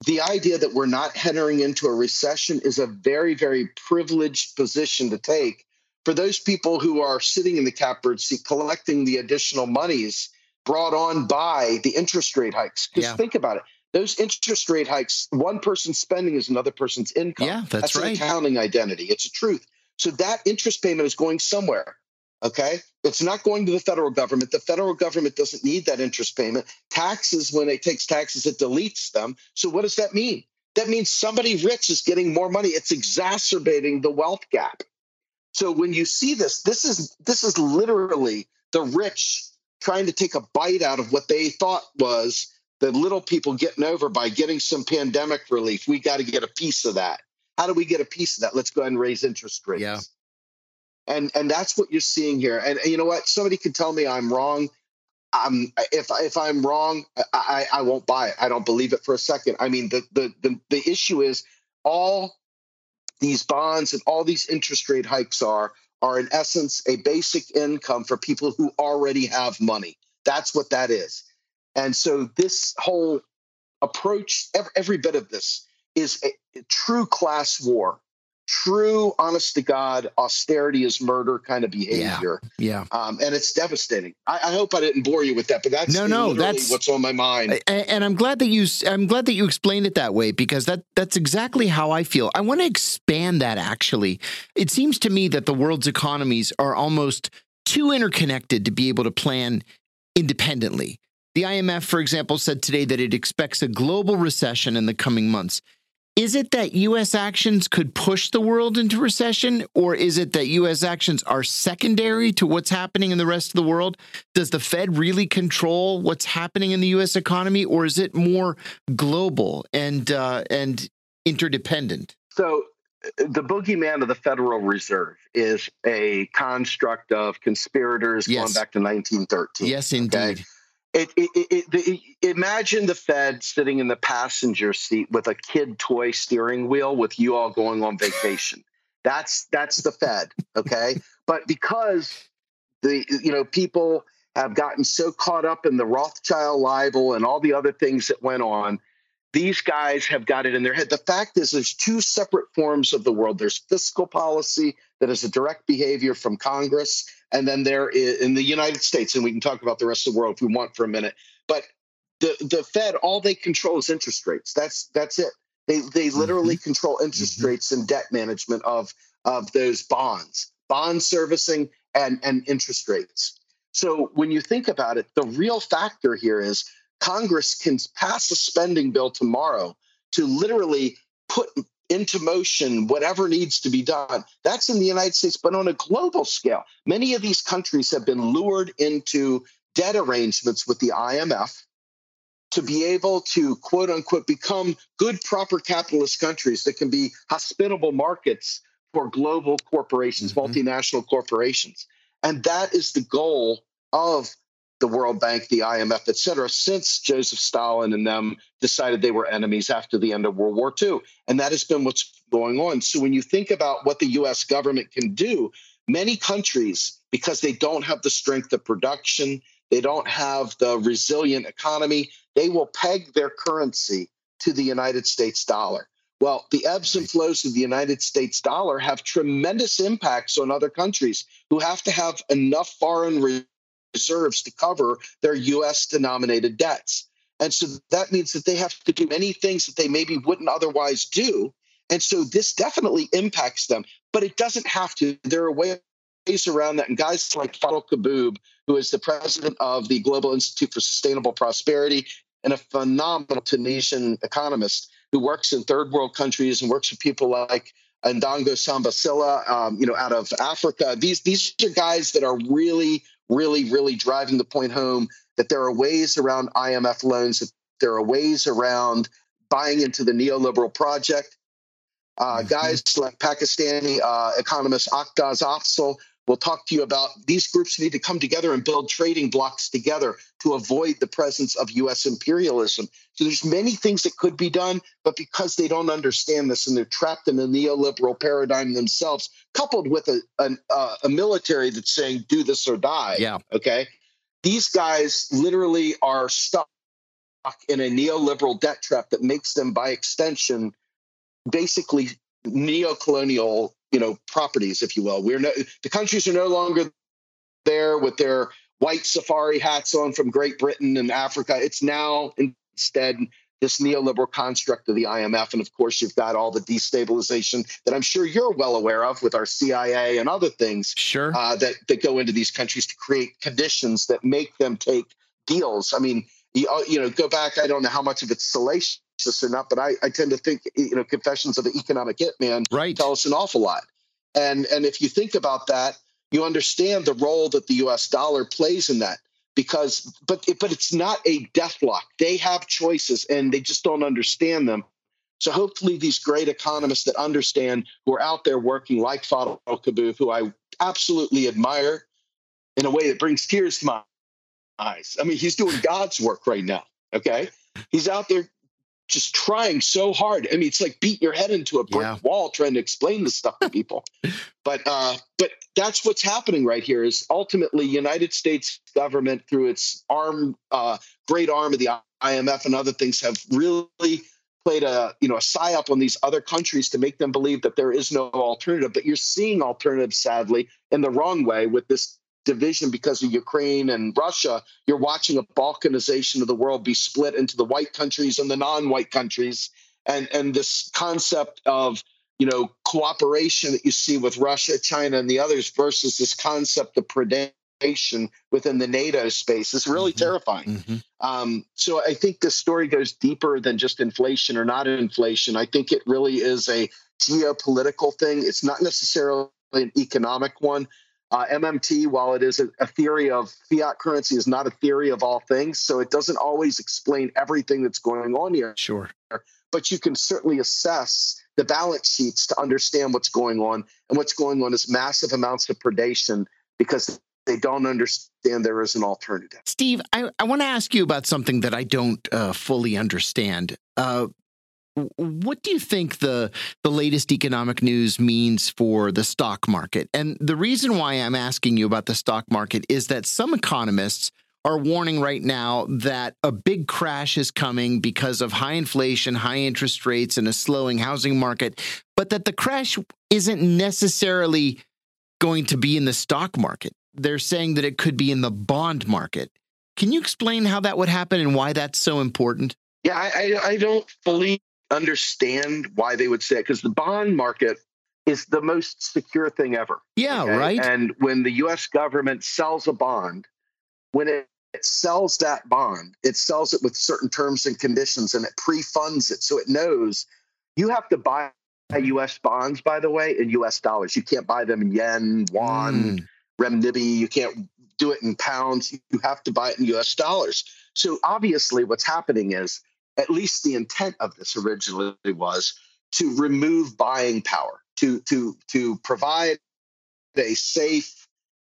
the idea that we're not entering into a recession is a very, very privileged position to take for those people who are sitting in the catbird seat collecting the additional monies brought on by the interest rate hikes. Just yeah. think about it those interest rate hikes, one person's spending is another person's income. Yeah, that's, that's right. an accounting identity. It's a truth. So that interest payment is going somewhere. Okay. It's not going to the federal government. The federal government doesn't need that interest payment. Taxes, when it takes taxes, it deletes them. So what does that mean? That means somebody rich is getting more money. It's exacerbating the wealth gap. So when you see this, this is this is literally the rich trying to take a bite out of what they thought was the little people getting over by getting some pandemic relief. We got to get a piece of that. How do we get a piece of that? Let's go ahead and raise interest rates. Yeah. And and that's what you're seeing here. And, and you know what? Somebody could tell me I'm wrong. I'm if if I'm wrong, I, I won't buy it. I don't believe it for a second. I mean, the the the, the issue is all these bonds and all these interest rate hikes are are in essence a basic income for people who already have money. That's what that is. And so this whole approach, every, every bit of this is a, a true class war true, honest to God, austerity is murder kind of behavior. Yeah. yeah. Um, and it's devastating. I, I, hope I didn't bore you with that, but that's no, no, that's what's on my mind. And, and, I'm glad that you, I'm glad that you explained it that way because that that's exactly how I feel. I want to expand that. Actually, it seems to me that the world's economies are almost too interconnected to be able to plan independently. The IMF, for example, said today that it expects a global recession in the coming months. Is it that U.S. actions could push the world into recession, or is it that U.S. actions are secondary to what's happening in the rest of the world? Does the Fed really control what's happening in the U.S. economy, or is it more global and uh, and interdependent? So, the boogeyman of the Federal Reserve is a construct of conspirators yes. going back to 1913. Yes, indeed. Okay? It, it, imagine the Fed sitting in the passenger seat with a kid toy steering wheel with you all going on vacation. That's that's the Fed, okay? but because the you know people have gotten so caught up in the Rothschild libel and all the other things that went on, these guys have got it in their head. The fact is, there's two separate forms of the world. There's fiscal policy that is a direct behavior from Congress, and then there is in the United States, and we can talk about the rest of the world if we want for a minute. But the the Fed, all they control is interest rates. That's that's it. They they literally mm-hmm. control interest mm-hmm. rates and debt management of of those bonds, bond servicing and and interest rates. So when you think about it, the real factor here is Congress can pass a spending bill tomorrow to literally put into motion whatever needs to be done. That's in the United States, but on a global scale. Many of these countries have been lured into debt arrangements with the IMF to be able to, quote unquote, become good, proper capitalist countries that can be hospitable markets for global corporations, mm-hmm. multinational corporations. And that is the goal of the World Bank, the IMF, et cetera, since Joseph Stalin and them decided they were enemies after the end of World War II. And that has been what's going on. So when you think about what the US government can do, many countries, because they don't have the strength of production, they don't have the resilient economy, they will peg their currency to the United States dollar. Well, the ebbs and flows of the United States dollar have tremendous impacts on other countries who have to have enough foreign reserves to cover their US denominated debts. And so that means that they have to do many things that they maybe wouldn't otherwise do. And so this definitely impacts them, but it doesn't have to. There are ways around that. And guys like Fadhel Kaboub, who is the president of the Global Institute for Sustainable Prosperity and a phenomenal Tunisian economist who works in third world countries and works with people like Ndongo Samba Sylla, um, you know, out of Africa. These these are guys that are really, really, really driving the point home that there are ways around IMF loans, that there are ways around buying into the neoliberal project. Uh, mm-hmm. guys like Pakistani uh, economist Akhdaz Afzal will talk to you about these groups need to come together and build trading blocks together to avoid the presence of U.S. imperialism. So there's many things that could be done, but because they don't understand this and they're trapped in a neoliberal paradigm themselves, coupled with a, a, uh, a military that's saying do this or die. Yeah. Okay. These guys literally are stuck in a neoliberal debt trap that makes them, by extension, basically neo-colonial, you know, properties, if you will. We're no, the countries are no longer there with their white safari hats on from Great Britain and Africa. It's now instead this neoliberal construct of the IMF. And of course, you've got all the destabilization that I'm sure you're well aware of with our CIA and other things sure. Uh, that, that go into these countries to create conditions that make them take deals. I mean, you, uh, you know, go back, I don't know how much of it's salacious or not, but I, I tend to think, you know, Confessions of an Economic Hitman right. tell us an awful lot. And, and if you think about that, you understand the role that the US dollar plays in that because but but it's not a death lock. They have choices and they just don't understand them. So hopefully these great economists that understand who are out there working like Fadhel Kaboub, who I absolutely admire in a way that brings tears to my eyes. I mean, he's doing God's work right now. Okay. He's out there just trying so hard. I mean, it's like beat your head into a brick yeah. wall trying to explain this stuff to people. but uh, but that's what's happening right here. Is ultimately United States government through its arm, uh, great arm of the IMF and other things have really played a you know a psyop on these other countries to make them believe that there is no alternative. But you're seeing alternatives, sadly, in the wrong way with this division because of Ukraine and Russia, you're watching a balkanization of the world be split into the white countries and the non-white countries. And and this concept of you know cooperation that you see with Russia, China, and the others versus this concept of predation within the NATO space is really mm-hmm. terrifying. Mm-hmm. Um, so I think the story goes deeper than just inflation or not inflation. I think it really is a geopolitical thing. It's not necessarily an economic one. Uh, MMT, while it is a, a, theory of fiat currency, is not a theory of all things. So it doesn't always explain everything that's going on here. Sure. But you can certainly assess the balance sheets to understand what's going on. And what's going on is massive amounts of predation because they don't understand there is an alternative. Steve, I, I want to ask you about something that I don't uh, fully understand. Uh, what do you think the the latest economic news means for the stock market? And the reason why I'm asking you about the stock market is that some economists are warning right now that a big crash is coming because of high inflation, high interest rates, and a slowing housing market, but that the crash isn't necessarily going to be in the stock market. They're saying that it could be in the bond market. Can you explain how that would happen and why that's so important? Yeah, I, I don't fully understand why they would say it because the bond market is the most secure thing ever. Yeah, okay? right. And when the US government sells a bond, when it, it sells that bond, it sells it with certain terms and conditions and it pre funds it. So it knows you have to buy US bonds, by the way, in US dollars. You can't buy them in yen, yuan, mm. You can't do it in pounds. You have to buy it in US dollars. So obviously, what's happening is at least the intent of this originally was to remove buying power, to to to provide a safe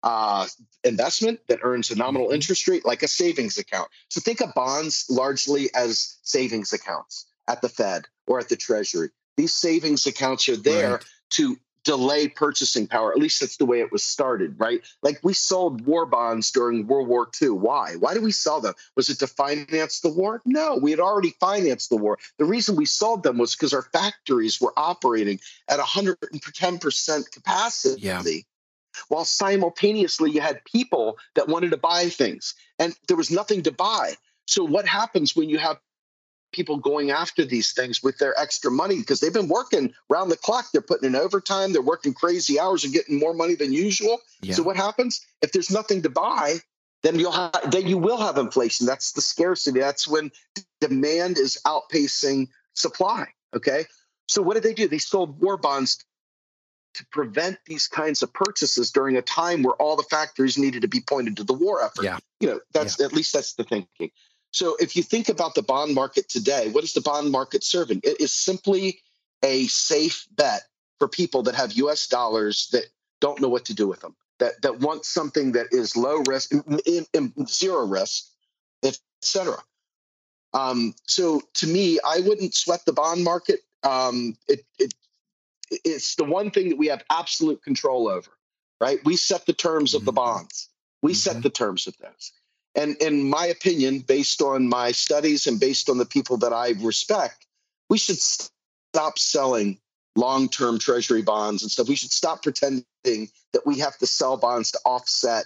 uh, investment that earns a nominal mm-hmm. interest rate, like a savings account. So think of bonds largely as savings accounts at the Fed or at the Treasury. These savings accounts are there right. to delay purchasing power. At least that's the way it was started, right? Like we sold war bonds during World War II. Why? Why did we sell them? Was it to finance the war? No, we had already financed the war. The reason we sold them was because our factories were operating at 110% capacity. Yeah. While simultaneously, you had people that wanted to buy things and there was nothing to buy. So, what happens when you have people going after these things with their extra money because they've been working round the clock. They're putting in overtime. They're working crazy hours and getting more money than usual. Yeah. So what happens if there's nothing to buy? Then you'll have, then you will have inflation. That's the scarcity. That's when demand is outpacing supply. Okay. So what did they do? They sold war bonds to prevent these kinds of purchases during a time where all the factories needed to be pointed to the war effort. Yeah. You know, that's yeah. at least that's the thinking. So if you think about the bond market today, what is the bond market serving? It is simply a safe bet for people that have US dollars that don't know what to do with them, that, that want something that is low risk, in, in, zero risk, etc. Um, so to me, I wouldn't sweat the bond market. Um, it, it, it's the one thing that we have absolute control over, right? We set the terms of the mm-hmm. bonds. We mm-hmm. set the terms of those. And in my opinion, based on my studies and based on the people that I respect, we should stop selling long term treasury bonds and stuff. We should stop pretending that we have to sell bonds to offset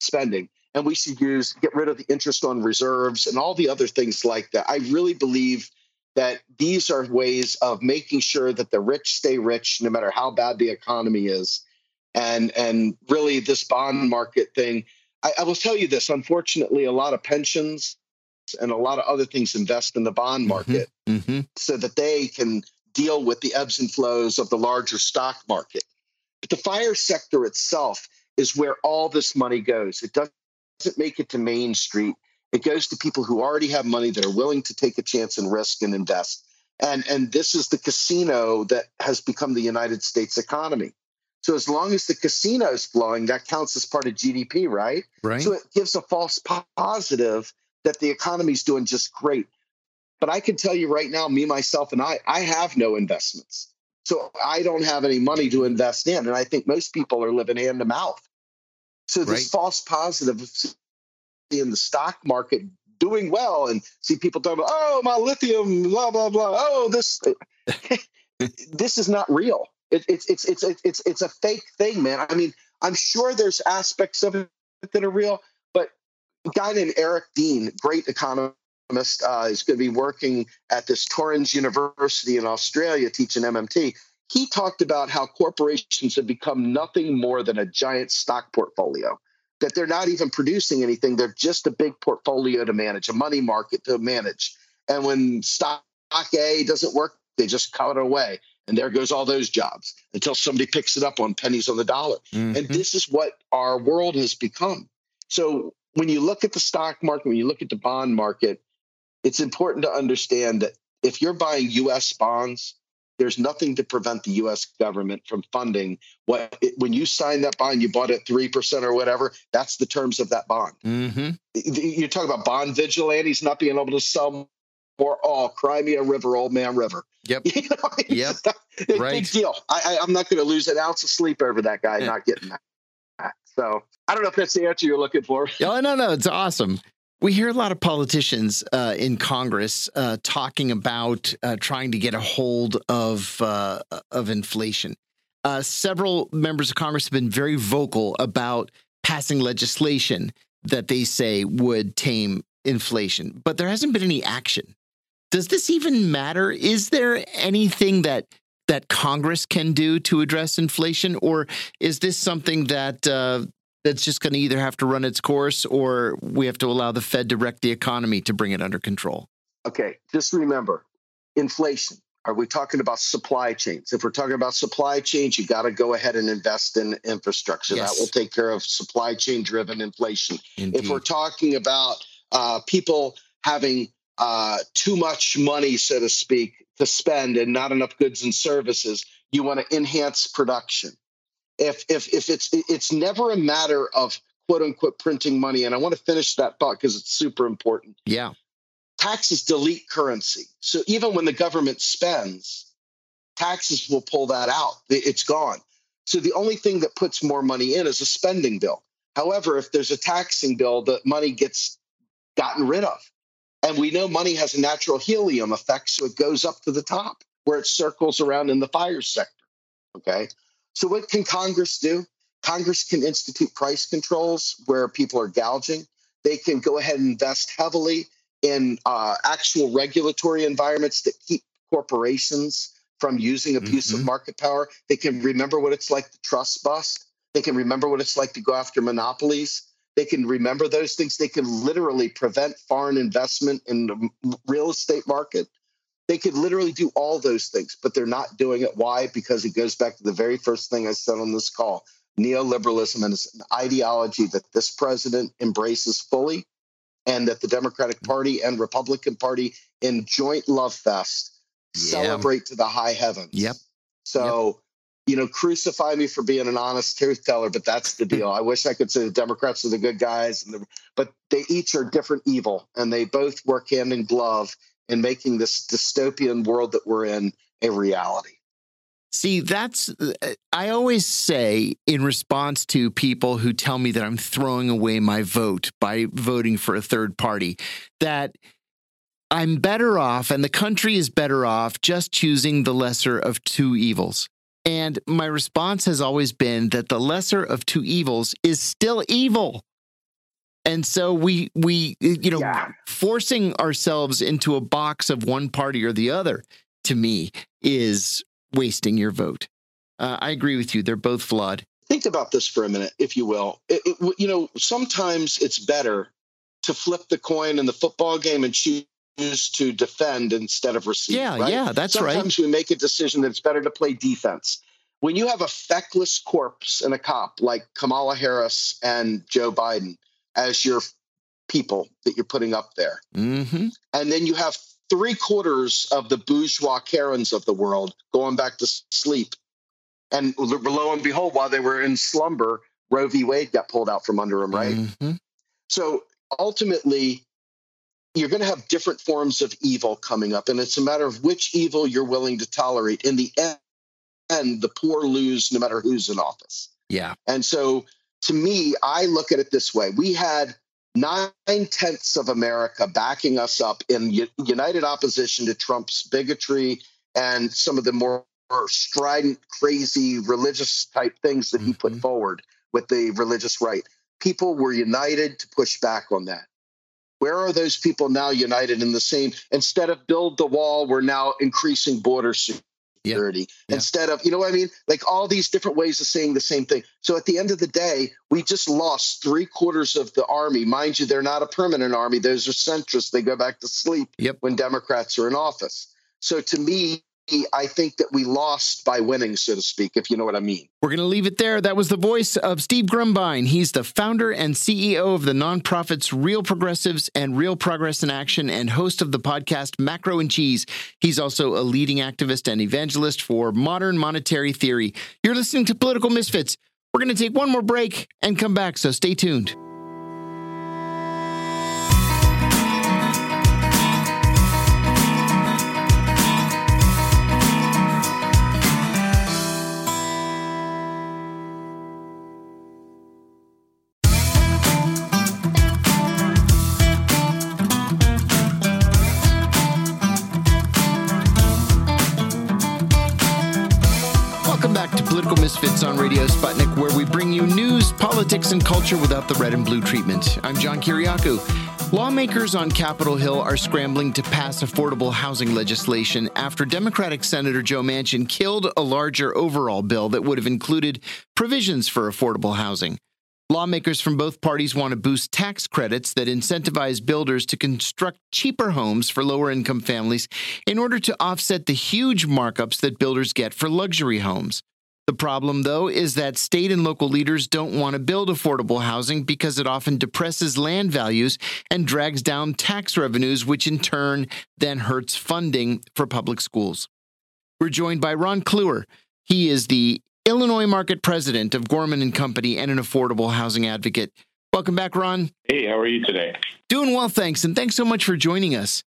spending. And we should use, get rid of the interest on reserves and all the other things like that. I really believe that these are ways of making sure that the rich stay rich no matter how bad the economy is. And, and really, this bond market thing, I, I will tell you this unfortunately, a lot of pensions and a lot of other things invest in the bond mm-hmm. market mm-hmm. so that they can deal with the ebbs and flows of the larger stock market. But the fire sector itself is where all this money goes. It doesn't make it to Main Street. It goes to people who already have money that are willing to take a chance and risk and invest. And, and this is the casino that has become the United States economy. So as long as the casino is flowing, that counts as part of GDP, right? Right. So it gives a false positive that the economy is doing just great. But I can tell you right now, me, myself, and I, I have no investments. So I don't have any money to invest in. And I think most people are living hand to mouth. So this right. false positive in the stock market doing well and see people talking about, oh, my lithium, blah, blah, blah. Oh, this [LAUGHS] this is not real. It, it's it's it's it's it's a fake thing, man. I mean, I'm sure there's aspects of it that are real, but a guy named Eric Dean, great economist, uh, is going to be working at this Torrens University in Australia teaching MMT. He talked about how corporations have become nothing more than a giant stock portfolio. That they're not even producing anything; they're just a big portfolio to manage, a money market to manage. And when stock A doesn't work, they just cut it away and there goes all those jobs until somebody picks it up on pennies on the dollar. Mm-hmm. And this is what our world has become. So when you look at the stock market, when you look at the bond market, it's important to understand that if you're buying US bonds, there's nothing to prevent the US government from funding what when you sign that bond, you bought it 3% or whatever, that's the terms of that bond. Mm-hmm. You're talking about bond vigilantes not being able to sell or oh, Crimea River, Old Man River. Yep. [LAUGHS] You know, yep. Not, right. Big deal. I, I, am not going to lose an ounce of sleep over that guy yeah. not getting that. So I don't know if that's the answer you're looking for. Oh, no, no. It's awesome. We hear a lot of politicians uh, in Congress uh, talking about uh, trying to get a hold of uh, of inflation. Uh, several members of Congress have been very vocal about passing legislation that they say would tame inflation, but there hasn't been any action does this even matter? Is there anything that that Congress can do to address inflation, or is this something that uh, that's just going to either have to run its course, or we have to allow the Fed to wreck the economy to bring it under control? Okay, just remember, inflation. Are we talking about supply chains? If we're talking about supply chains, you got to go ahead and invest in infrastructure. Yes. That will take care of supply chain driven inflation. Indeed. If we're talking about uh, people having uh, too much money, so to speak, to spend and not enough goods and services. You want to enhance production. If if if it's it's never a matter of quote unquote printing money, and I want to finish that thought because it's super important. Yeah, taxes delete currency. So even when the government spends, taxes will pull that out. It's gone. So the only thing that puts more money in is a spending bill. However, if there's a taxing bill, the money gets gotten rid of. And we know money has a natural helium effect, so it goes up to the top where it circles around in the fire sector. Okay. So, what can Congress do? Congress can institute price controls where people are gouging. They can go ahead and invest heavily in uh, actual regulatory environments that keep corporations from using abusive mm-hmm. market power. They can remember what it's like to trust bust. They can remember what it's like to go after monopolies. They can remember those things. They can literally prevent foreign investment in the real estate market. They could literally do all those things, but they're not doing it. Why? Because it goes back to the very first thing I said on this call neoliberalism and it's an ideology that this president embraces fully and that the Democratic. Party and Republican Party in joint love fest yeah. celebrate to the high heavens. Yep. So. You know, crucify me for being an honest truth teller, but that's the deal. I wish I could say the Democrats are the good guys, the, but they each are different evil, and they both work hand in glove in making this dystopian world that we're in a reality. See, that's, uh, I always say in response to people who tell me that I'm throwing away my vote by voting for a third party, that I'm better off and the country is better off just choosing the lesser of two evils. And my response has always been that the lesser of two evils is still evil. And so we we you know yeah. forcing ourselves into a box of one party or the other to me is wasting your vote. Uh, I agree with you. They're both flawed. Think about this for a minute, if you will. It, it, you know, sometimes it's better to flip the coin in the football game and choose to defend instead of receive. Yeah, right? yeah, that's sometimes right. Sometimes we make a decision that it's better to play defense. When you have a feckless corpse and a cop like Kamala Harris and Joe Biden as your people that you're putting up there, mm-hmm. and then you have three quarters of the bourgeois Karens of the world going back to sleep. And lo and behold, while they were in slumber, Roe v. Wade got pulled out from under them, right? Mm-hmm. So ultimately, you're going to have different forms of evil coming up. And it's a matter of which evil you're willing to tolerate. In the end, the poor lose no matter who's in office. Yeah. And so to me, I look at it this way we had nine tenths of America backing us up in united opposition to Trump's bigotry and some of the more strident, crazy religious type things that mm-hmm. he put mm-hmm. forward with the religious right. People were united to push back on that. Where are those people now united in the same? Instead of build the wall, we're now increasing border security security yeah. instead of, you know what I mean? Like all these different ways of saying the same thing. So at the end of the day, we just lost three quarters of the army. Mind you, they're not a permanent army. Those are centrists. They go back to sleep yep. when Democrats are in office. So to me, I think that we lost by winning, so to speak, if you know what I mean. We're going to leave it there. That was the voice of Steve Grumbine. He's the founder and CEO of the nonprofits Real Progressives and Real Progress in Action and host of the podcast Macro and Cheese. He's also a leading activist and evangelist for modern monetary theory. You're listening to Political Misfits. We're going to take one more break and come back, so stay tuned. Misfits on Radio Sputnik, where we bring you news, politics, and culture without the red and blue treatment. I'm John Kiriakou. Lawmakers on Capitol Hill are scrambling to pass affordable housing legislation after Democratic Senator Joe Manchin killed a larger overall bill that would have included provisions for affordable housing. Lawmakers from both parties want to boost tax credits that incentivize builders to construct cheaper homes for lower income families in order to offset the huge markups that builders get for luxury homes. The problem, though, is that state and local leaders don't want to build affordable housing because it often depresses land values and drags down tax revenues, which in turn then hurts funding for public schools. We're joined by Ron Clewer. He is the Illinois market president of Gorman and Company and an affordable housing advocate. Welcome back, Ron. Hey, how are you today? Doing well, thanks. And thanks so much for joining us.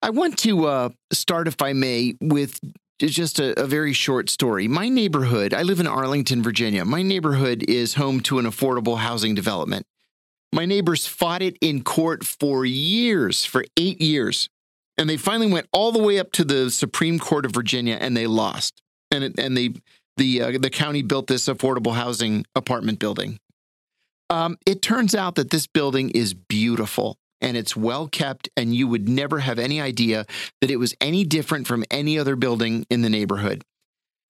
I want to uh, start, if I may, with just a, a, very short story. My neighborhood, I live in Arlington, Virginia. My neighborhood is home to an affordable housing development. My neighbors fought it in court for years, for eight years. And they finally went all the way up to the Supreme Court of Virginia and they lost. And, it, and they, the, uh, the county built this affordable housing apartment building. Um, it turns out that this building is beautiful and it's well kept, and you would never have any idea that it was any different from any other building in the neighborhood.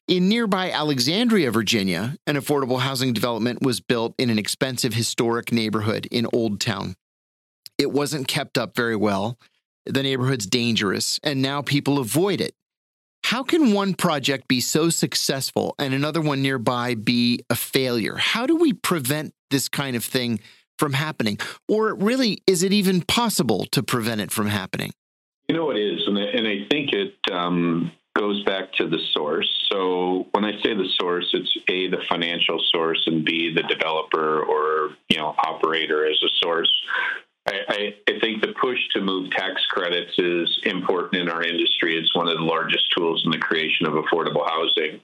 In nearby Alexandria, Virginia, an affordable housing development was built in an expensive historic neighborhood in Old Town. It wasn't kept up very well. The neighborhood's dangerous, and now people avoid it. How can one project be so successful and another one nearby be a failure? How do we prevent this kind of thing from happening? Or really, is it even possible to prevent it from happening? You know, it is. And I, and I think it, um, goes back to the source. So when I say the source, it's A, the financial source, and B, the developer or you know operator as a source. I, I, I, think the push to move tax credits is important in our industry. It's one of the largest tools in the creation of affordable housing.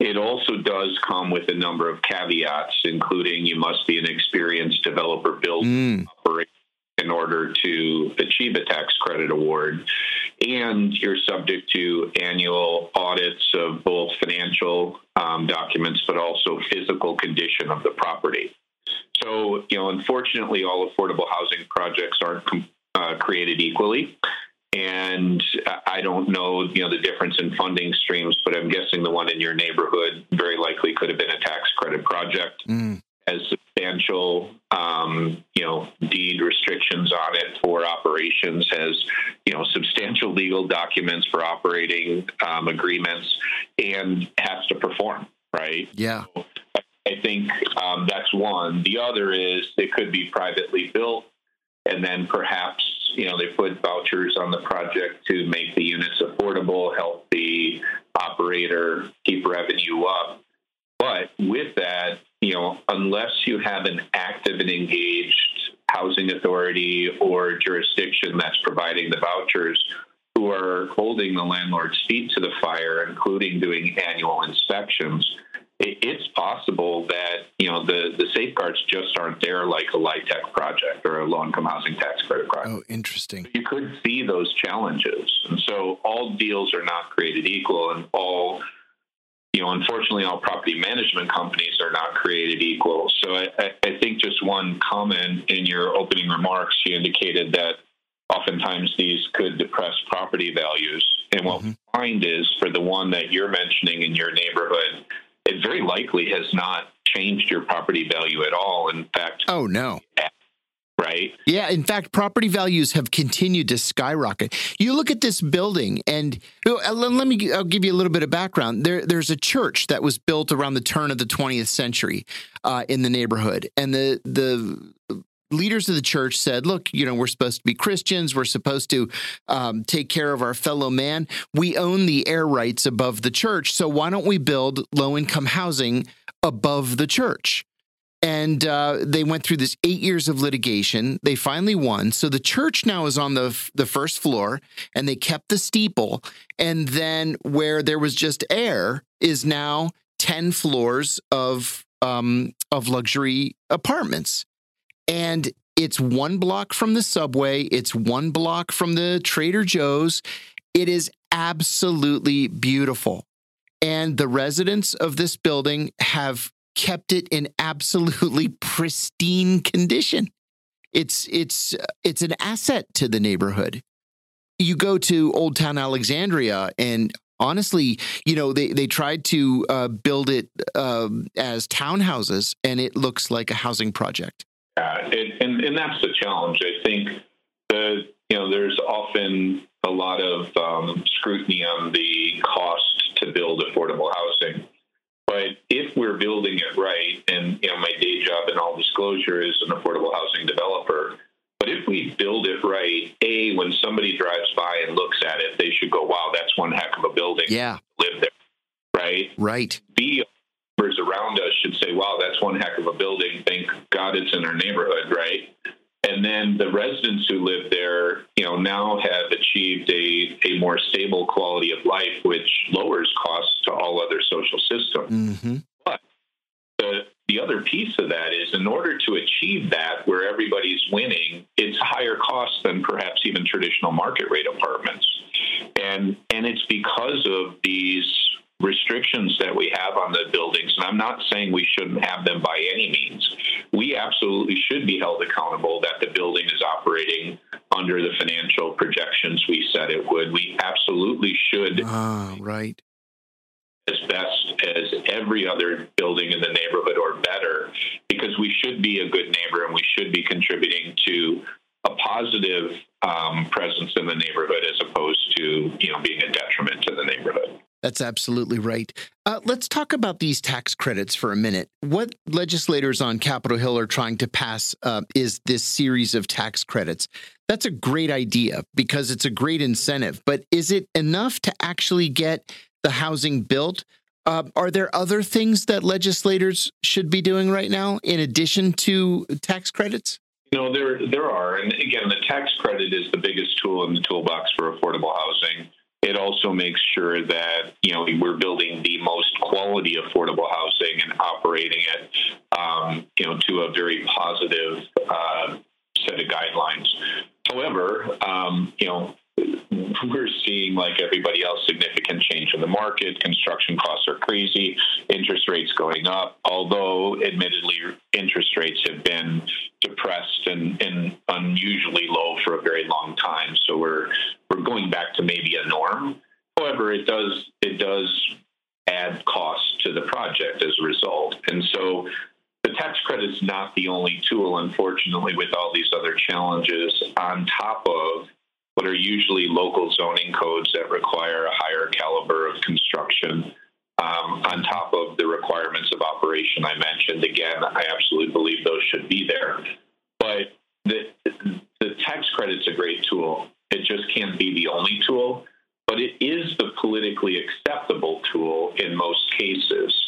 It also does come with a number of caveats, including you must be an experienced developer build mm. operator in order to achieve a tax credit award. And you're subject to annual audits of both financial um, documents, but also physical condition of the property. So, you know, unfortunately, all affordable housing projects aren't uh, created equally. And I don't know, you know, the difference in funding streams, but I'm guessing the one in your neighborhood very likely could have been a tax credit project. Mm has substantial, um, you know, deed restrictions on it for operations, has, you know, substantial legal documents for operating um, agreements, and has to perform, right? Yeah. So I think um, that's one. The other is it could be privately built, and then perhaps, you know, they put vouchers on the project to make the units affordable, help the operator keep revenue up. But with that, you know, unless you have an active and engaged housing authority or jurisdiction that's providing the vouchers who are holding the landlord's feet to the fire, including doing annual inspections, it's possible that you know the, the safeguards just aren't there like a LIHTC project or a low income housing tax credit project. Oh, interesting. You could see those challenges, and so all deals are not created equal, and all you know, unfortunately, all property management companies are not created equal. So I, I think just one comment in your opening remarks, you indicated that oftentimes these could depress property values. And what mm-hmm. we find is for the one that you're mentioning in your neighborhood, it very likely has not changed your property value at all. In fact, oh no, right? Yeah, in fact, property values have continued to skyrocket. You look at this building, and let me I'll give you a little bit of background. There, there's a church that was built around the turn of the 20th century uh, in the neighborhood, and the the leaders of the church said, look, you know, we're supposed to be Christians. We're supposed to um, take care of our fellow man. We own the air rights above the church. So why don't we build low income housing above the church? And uh, they went through this eight years of litigation. They finally won. So the church now is on the the first floor, and they kept the steeple. And then where there was just air is now ten floors of um, of luxury apartments, and it's one block from the subway. It's one block from the Trader Joe's. It is absolutely beautiful. And the residents of this building have kept it in absolutely [LAUGHS] pristine condition. It's it's it's an asset to the neighborhood. You go to Old Town Alexandria, and honestly, you know they they tried to uh, build it uh, as townhouses, and it looks like a housing project. Yeah, it, and and that's the challenge. I think the you know there's often a lot of um, scrutiny on the cost to build affordable housing but if we're building it right, and you know, my day job in all disclosure is an affordable housing developer. But if we build it right, a when somebody drives by and looks at it, they should go, "Wow, that's one heck of a building." Yeah, live there, right? Right. B neighbors around us should say, "Wow, that's one heck of a building." Thank God it's in our neighborhood, right? And then the residents who live there, you know, now have achieved a, a more stable quality of life, which lowers costs to all other social systems. Mm-hmm. But the the other piece of that is in order to achieve that where everybody's winning, it's higher cost than perhaps even traditional market rate apartments. And and it's because of these restrictions that we have on the buildings. And I'm not saying we shouldn't have them by any means. We absolutely should be held accountable that the building is operating under the financial projections we said it would. We absolutely should. Ah, right. As best as every other building in the neighborhood or better, because we should be a good neighbor and we should be contributing to a positive um, presence in the neighborhood as opposed to you know being a detriment to the neighborhood. That's absolutely right. Uh, let's talk about these tax credits for a minute. What legislators on Capitol Hill are trying to pass uh, is this series of tax credits. That's a great idea because it's a great incentive, but is it enough to actually get the housing built? Uh, are there other things that legislators should be doing right now in addition to tax credits? No, there there are, and again, the tax credit is the biggest tool in the toolbox for affordable housing. It also makes sure that you know we're building the most quality affordable housing and operating it, um, you know, to a very positive uh, set of guidelines. However, um, you know, we're seeing, like everybody else, significant change in the market. Construction costs are crazy, interest rates going up. Although, admittedly, interest rates have been depressed and, and unusually low for a very long time. So we're we're going back to maybe a norm. However, it does it does add costs to the project as a result, and so the tax credit is not the only tool, unfortunately, with all these other challenges on top of what are usually local zoning codes that require a higher caliber of construction. Um, on top of the requirements of operation I mentioned, again, I absolutely believe those should be there. But the, the tax credit's a great tool. It just can't be the only tool, but it is the politically acceptable tool in most cases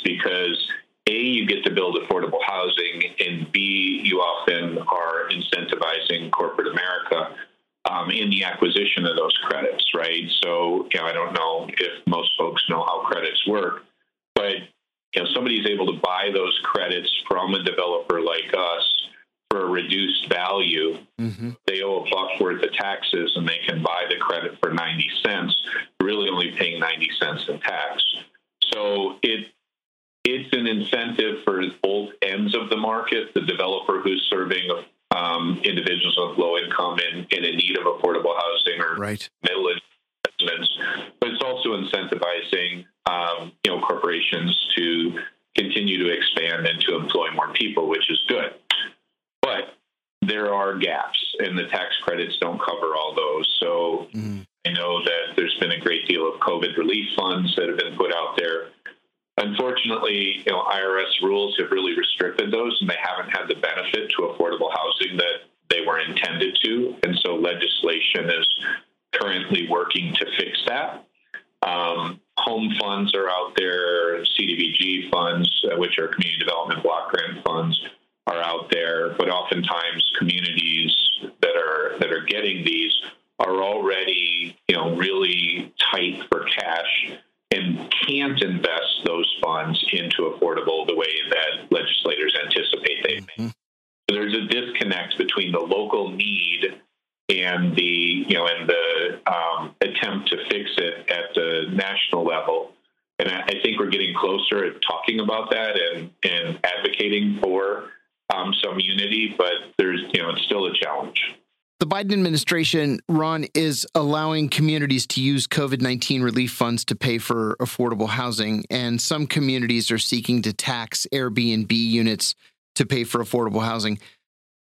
administration, Ron, is allowing communities to use COVID 19 relief funds to pay for affordable housing. And some communities are seeking to tax Airbnb units to pay for affordable housing.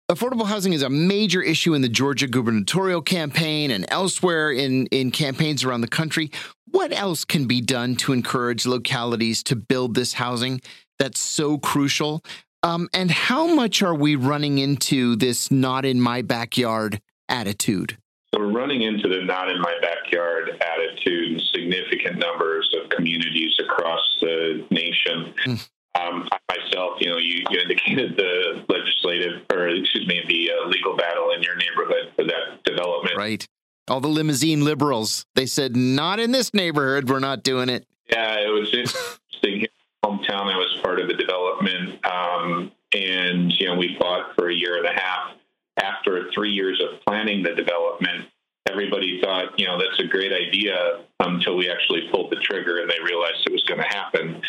Affordable housing is a major issue in the Georgia gubernatorial campaign and elsewhere in, in campaigns around the country. What else can be done to encourage localities to build this housing that's so crucial? Um, and how much are we running into this not in my backyard attitude? So we're running into the not in my backyard attitude in significant numbers of communities across the nation. Mm. Um, I myself, you know, you, you, indicated the legislative, or excuse me, the uh, legal battle in your neighborhood for that development. Right. All the limousine liberals, they said, not in this neighborhood, we're not doing it. Yeah, it was [LAUGHS] interesting. Here in hometown, I was part of the development, um, and you know we fought for a year and a half. After three years of planning the development, everybody thought, you know, that's a great idea until we actually pulled the trigger and they realized it was going to happen.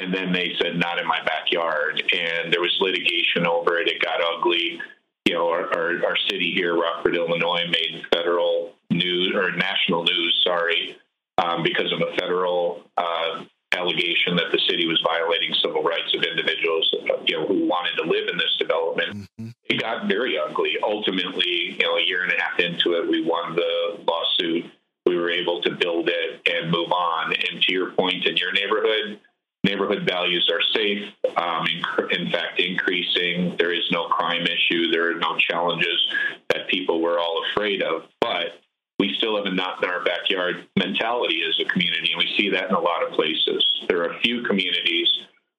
And then they said, not in my backyard. And there was litigation over it. It got ugly. You know, our, our, our city here, Rockford, Illinois, made federal news or national news, sorry, um, because of a federal uh, allegation that the city was violating civil rights of individuals, you know, who wanted to live in this development. Mm-hmm. It got very ugly. Ultimately, you know, a year and a half into it, we won the lawsuit. We were able to build it and move on. And to your point, in your neighborhood, neighborhood values are safe. Um, in, in, fact, increasing. There is no crime issue. There are no challenges that people were all afraid of. But we still have a not in our backyard mentality as a community, and we see that in a lot of places. There are a few communities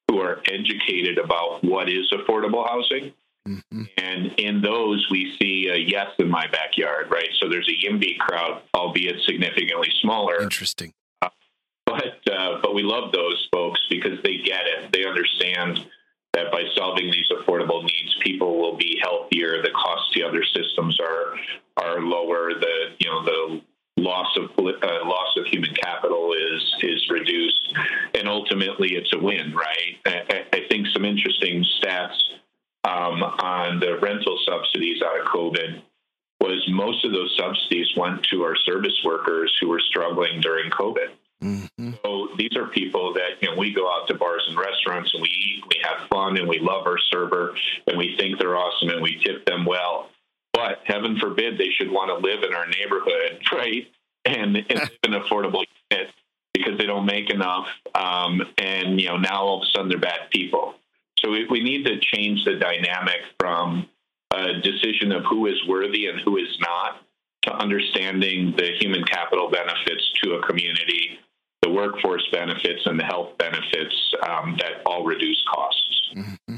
who are educated about what is affordable housing. Mm-hmm. And in those, we see a yes in my backyard, right? So there's a YIMBY crowd, albeit significantly smaller. Interesting. Uh, but uh, but we love those folks because they get it. They understand that by solving these affordable needs, people will be healthier. The costs to other systems are are lower. The you know the loss of uh, loss of human capital is is reduced, and ultimately it's a win, right? I, I think some interesting stats um, on the rental subsidies out of COVID was most of those subsidies went to our service workers who were struggling during COVID. Mm-hmm. So these are people that you know we go out to bars and restaurants and we eat, we have fun, and we love our server, and we think they're awesome, and we tip them well. But heaven forbid they should want to live in our neighborhood, right? And, and live in affordable unit because they don't make enough, um, and you know now all of a sudden they're bad people. So we, we need to change the dynamic from a decision of who is worthy and who is not to understanding the human capital benefits to a community the workforce benefits and the health benefits um, that all reduce costs. Mm-hmm.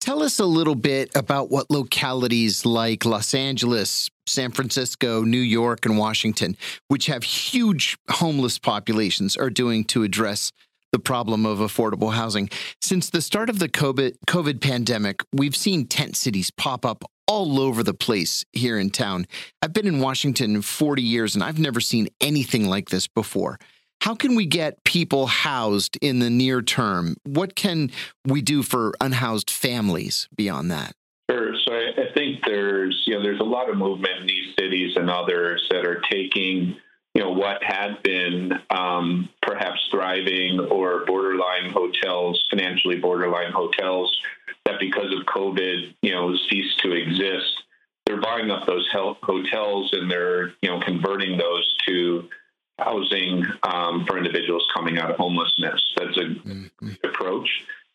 Tell a little bit about what localities like Los Angeles, San Francisco, New York, and Washington, which have huge homeless populations, are doing to address the problem of affordable housing. Since the start of the COVID, COVID pandemic, we've seen tent cities pop up all over the place here in town. I've been in Washington 40 years and I've never seen anything like this before. How can we get people housed in the near term? What can we do for unhoused families beyond that? Sure. So I, think there's you know there's a lot of movement in these cities and others that are taking you know what had been um, perhaps thriving or borderline hotels, financially borderline hotels, that because of COVID you know ceased to exist. They're buying up those hotels and they're you know converting those to housing um, for individuals coming out of homelessness. That's a mm-hmm. approach.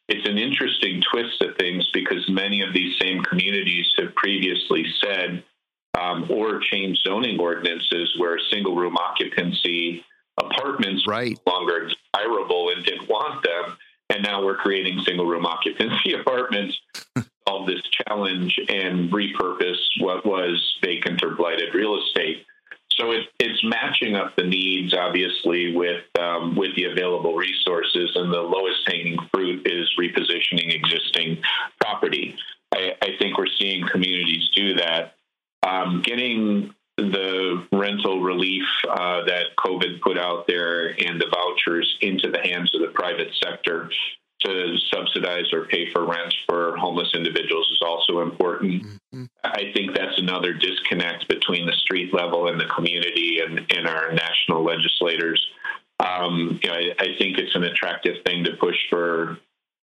It's an interesting twist to things because many of these same communities have previously said um, or changed zoning ordinances where single room occupancy apartments right. no longer desirable and didn't want them. And now we're creating single room occupancy [LAUGHS] apartments, solve this challenge and repurpose what was vacant or blighted real estate. So it, it's matching up the needs, obviously, with um, with the available resources, and the lowest hanging fruit is repositioning existing property. I, I think we're seeing communities do that. Um, getting the rental relief uh, that COVID put out there and the vouchers into the hands of the private sector to subsidize or pay for rents for homeless individuals is also important. Mm-hmm. I think that's another disconnect between the street level and the community and, and our national legislators. Um, you know, I, I, think it's an attractive thing to push for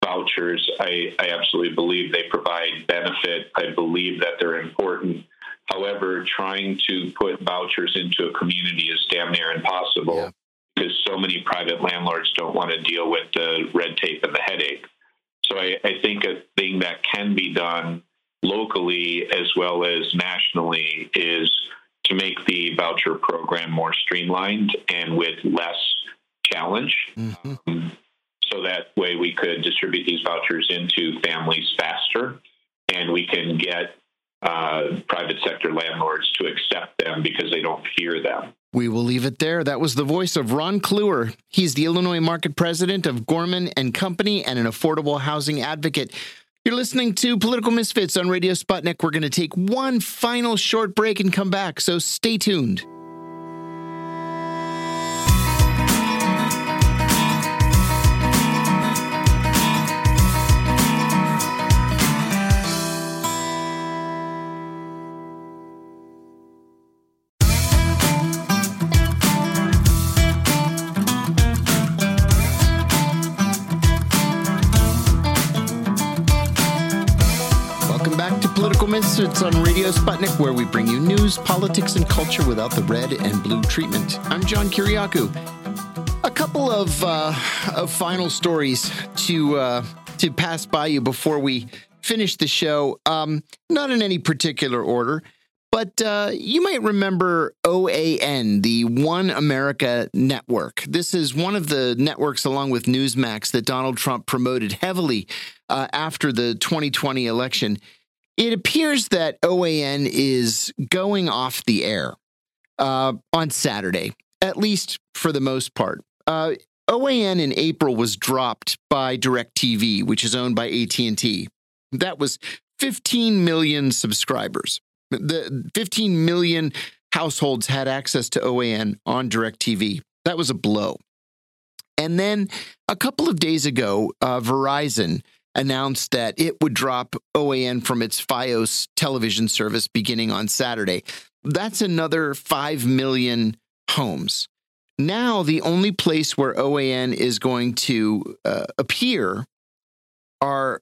vouchers. I, I absolutely believe they provide benefit. I believe that they're important. However, trying to put vouchers into a community is damn near impossible. Yeah because so many private landlords don't want to deal with the red tape and the headache. So I, I think a thing that can be done locally as well as nationally is to make the voucher program more streamlined and with less challenge. Mm-hmm. Um, so that way we could distribute these vouchers into families faster and we can get uh, private sector landlords to accept them because they don't fear them. We will leave it there. That was the voice of Ron Clewer. He's the Illinois market president of Gorman and Company and an affordable housing advocate. You're listening to Political Misfits on Radio Sputnik. We're going to take one final short break and come back, so stay tuned. Misfits on Radio Sputnik, where we bring you news, politics, and culture without the red and blue treatment. I'm John Kiriakou. A couple of, uh, of final stories to uh, to pass by you before we finish the show. Um, not in any particular order, but uh, you might remember OAN, the One America Network. This is one of the networks, along with Newsmax, that Donald Trump promoted heavily uh, after the 2020 election. It appears that OAN is going off the air uh, on Saturday, at least for the most part. Uh, OAN in April was dropped by DirecTV, which is owned by AT&T. That was 15 million subscribers. The 15 million households had access to OAN on DirecTV. That was a blow. And then a couple of days ago, uh, Verizon announced that it would drop OAN from its Fios television service beginning on Saturday. That's another 5 million homes. Now, the only place where OAN is going to uh, appear are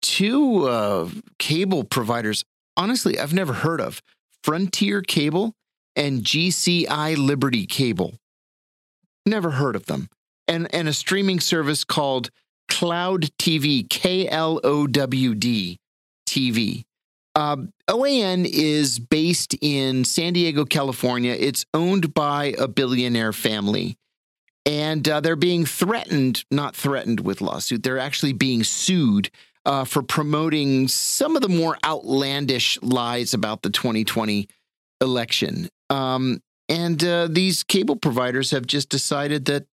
two uh, cable providers. Honestly, I've never heard of Frontier Cable and GCI Liberty Cable. Never heard of them. And, and a streaming service called Klowd TV, K L O W D TV. Um, OAN is based in San Diego, California. It's owned by a billionaire family. And uh, they're being threatened, not threatened with lawsuit, they're actually being sued uh, for promoting some of the more outlandish lies about the 2020 election. Um, and uh, these cable providers have just decided that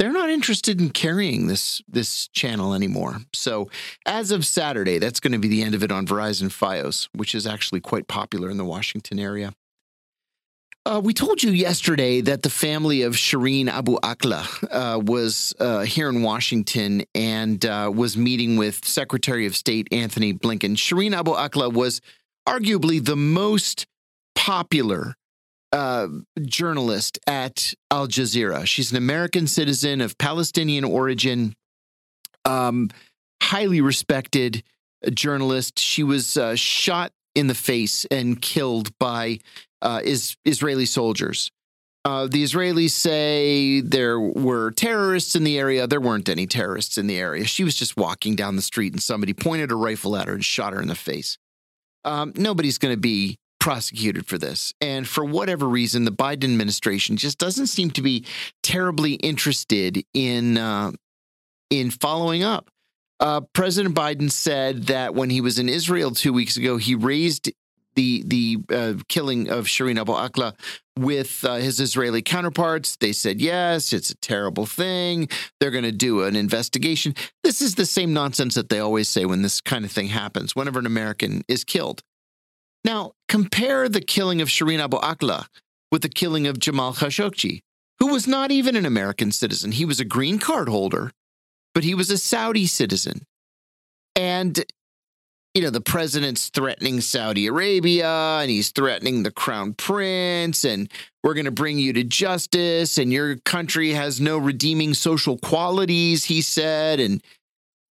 they're not interested in carrying this this channel anymore. So as of Saturday, that's going to be the end of it on Verizon FiOS, which is actually quite popular in the Washington area. Uh, we told you yesterday that the family of Shireen Abu Akleh uh, was uh, here in Washington and uh, was meeting with Secretary of State Antony Blinken. Shireen Abu Akleh was arguably the most popular uh, journalist at Al Jazeera. She's an American citizen of Palestinian origin, um, highly respected journalist. She was uh, shot in the face and killed by uh, is, Israeli soldiers. Uh, the Israelis say there were terrorists in the area. There weren't any terrorists in the area. She was just walking down the street and somebody pointed a rifle at her and shot her in the face. Um, nobody's going to be prosecuted for this. And for whatever reason, the Biden administration just doesn't seem to be terribly interested in uh, in following up. Uh, President Biden said that when he was in Israel two weeks ago, he raised the the uh, killing of Shireen Abu Akleh with uh, his Israeli counterparts. They said yes, it's a terrible thing. They're going to do an investigation. This is the same nonsense that they always say when this kind of thing happens. Whenever an American is killed, now, compare the killing of Shireen Abu Akleh with the killing of Jamal Khashoggi, who was not even an American citizen. He was a green card holder, but he was a Saudi citizen. And, you know, the president's threatening Saudi Arabia and he's threatening the crown prince, and we're going to bring you to justice, and your country has no redeeming social qualities, he said. And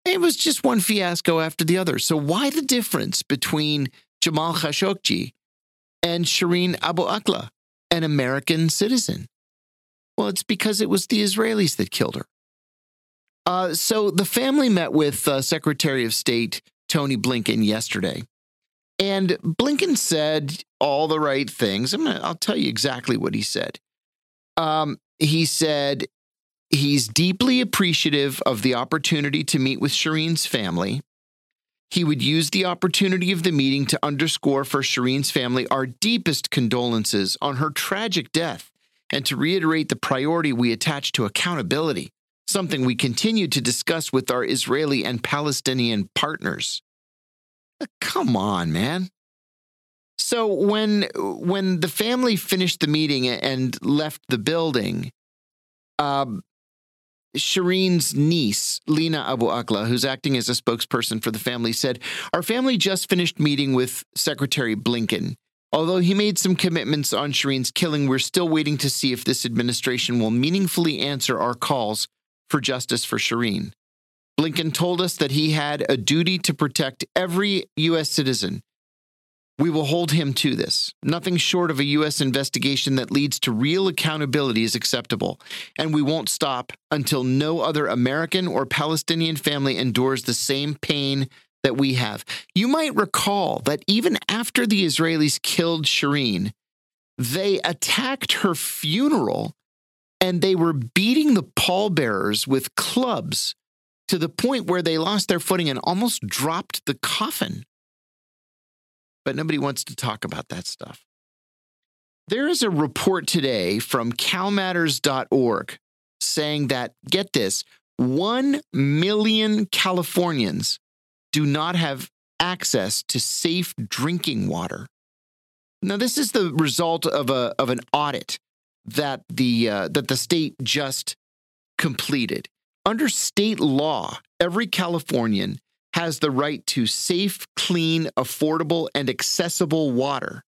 it was just one fiasco after the other. So, why the difference between Jamal Khashoggi and Shireen Abu Akleh, an American citizen? Well, it's because it was the Israelis that killed her. Uh, so the family met with uh, Secretary of State Tony Blinken yesterday. And Blinken said all the right things. I'm gonna, I'll tell you exactly what he said. Um, he said he's deeply appreciative of the opportunity to meet with Shireen's family. He would use the opportunity of the meeting to underscore for Shireen's family our deepest condolences on her tragic death and to reiterate the priority we attach to accountability, something we continue to discuss with our Israeli and Palestinian partners. Uh, come on, man. So when when the family finished the meeting and left the building, um, Shireen's niece, Lina Abu Akleh, who's acting as a spokesperson for the family, said, Our family just finished meeting with Secretary Blinken. Although he made some commitments on Shireen's killing, we're still waiting to see if this administration will meaningfully answer our calls for justice for Shireen. Blinken told us that he had a duty to protect every U.S. citizen, we will hold him to this. Nothing short of a U.S. investigation that leads to real accountability is acceptable, and we won't stop until no other American or Palestinian family endures the same pain that we have. You might recall that even after the Israelis killed Shireen, they attacked her funeral and they were beating the pallbearers with clubs to the point where they lost their footing and almost dropped the coffin but nobody wants to talk about that stuff. There is a report today from calmatters.org saying that, get this, 1 million Californians do not have access to safe drinking water. Now, this is the result of, a, of an audit that the, uh, that the state just completed. Under state law, every Californian has the right to safe, clean, affordable, and accessible water.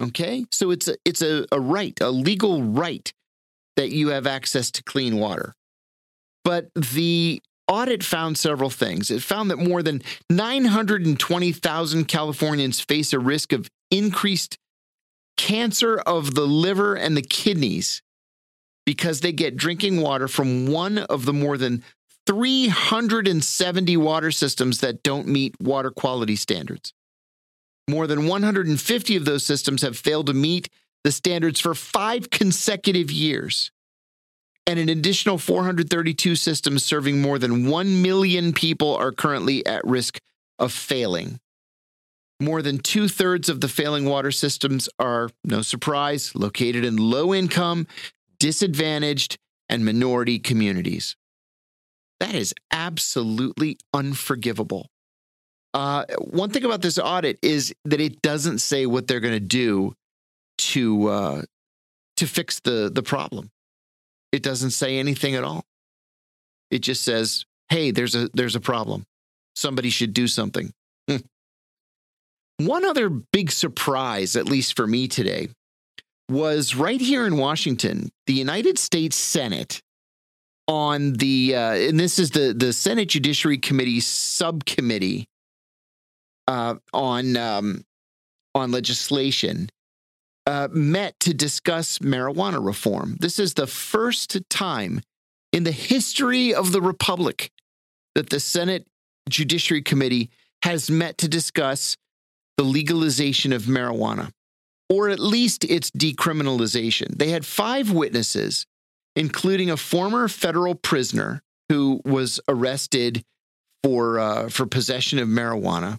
Okay? So it's a, it's a, a right, a legal right that you have access to clean water. But the audit found several things. It found that more than 920,000 Californians face a risk of increased cancer of the liver and the kidneys because they get drinking water from one of the more than 370 water systems that don't meet water quality standards. More than 150 of those systems have failed to meet the standards for five consecutive years. And an additional 432 systems serving more than 1 million people are currently at risk of failing. More than two thirds of the failing water systems are, no surprise, located in low income, disadvantaged, and minority communities. That is absolutely unforgivable. Uh, one thing about this audit is that it doesn't say what they're going to do to uh, to fix the the problem. It doesn't say anything at all. It just says, "Hey, there's a there's a problem. Somebody should do something." Hmm. One other big surprise, at least for me today, was right here in Washington. The United States Senate on the uh, and this is the the Senate Judiciary Committee subcommittee uh, on um, on legislation uh, met to discuss marijuana reform. This is the first time in the history of the republic that the Senate Judiciary Committee has met to discuss the legalization of marijuana, or at least its decriminalization. They had five witnesses including a former federal prisoner who was arrested for uh, for possession of marijuana.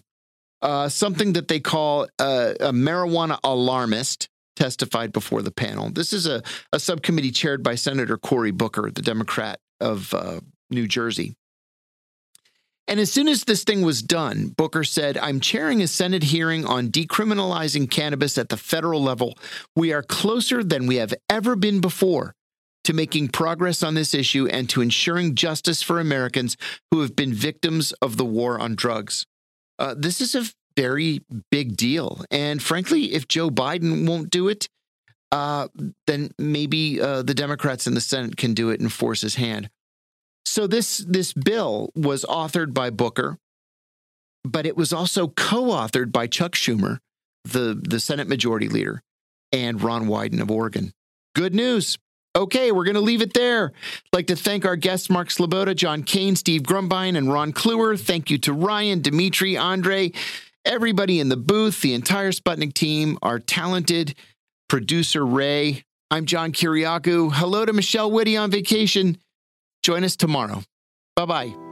Uh, something that they call a, a, marijuana alarmist testified before the panel. This is a, a subcommittee chaired by Senator Cory Booker, the Democrat of uh, New Jersey. And as soon as this thing was done, Booker said, I'm chairing a Senate hearing on decriminalizing cannabis at the federal level. We are closer than we have ever been before to making progress on this issue and to ensuring justice for Americans who have been victims of the war on drugs. Uh, this is a very big deal. And frankly, if Joe Biden won't do it, uh, then maybe uh, the Democrats in the Senate can do it and force his hand. So this this bill was authored by Booker, but it was also co-authored by Chuck Schumer, the the Senate Majority Leader, and Ron Wyden of Oregon. Good news. Okay, we're going to leave it there. I'd like to thank our guests, Mark Sleboda, John Kane, Steve Grumbine, and Ron Clewer. Thank you to Ryan, Dimitri, Andre, everybody in the booth, the entire Sputnik team, our talented producer, Ray. I'm John Kiriakou. Hello to Michelle Witte on vacation. Join us tomorrow. Bye bye.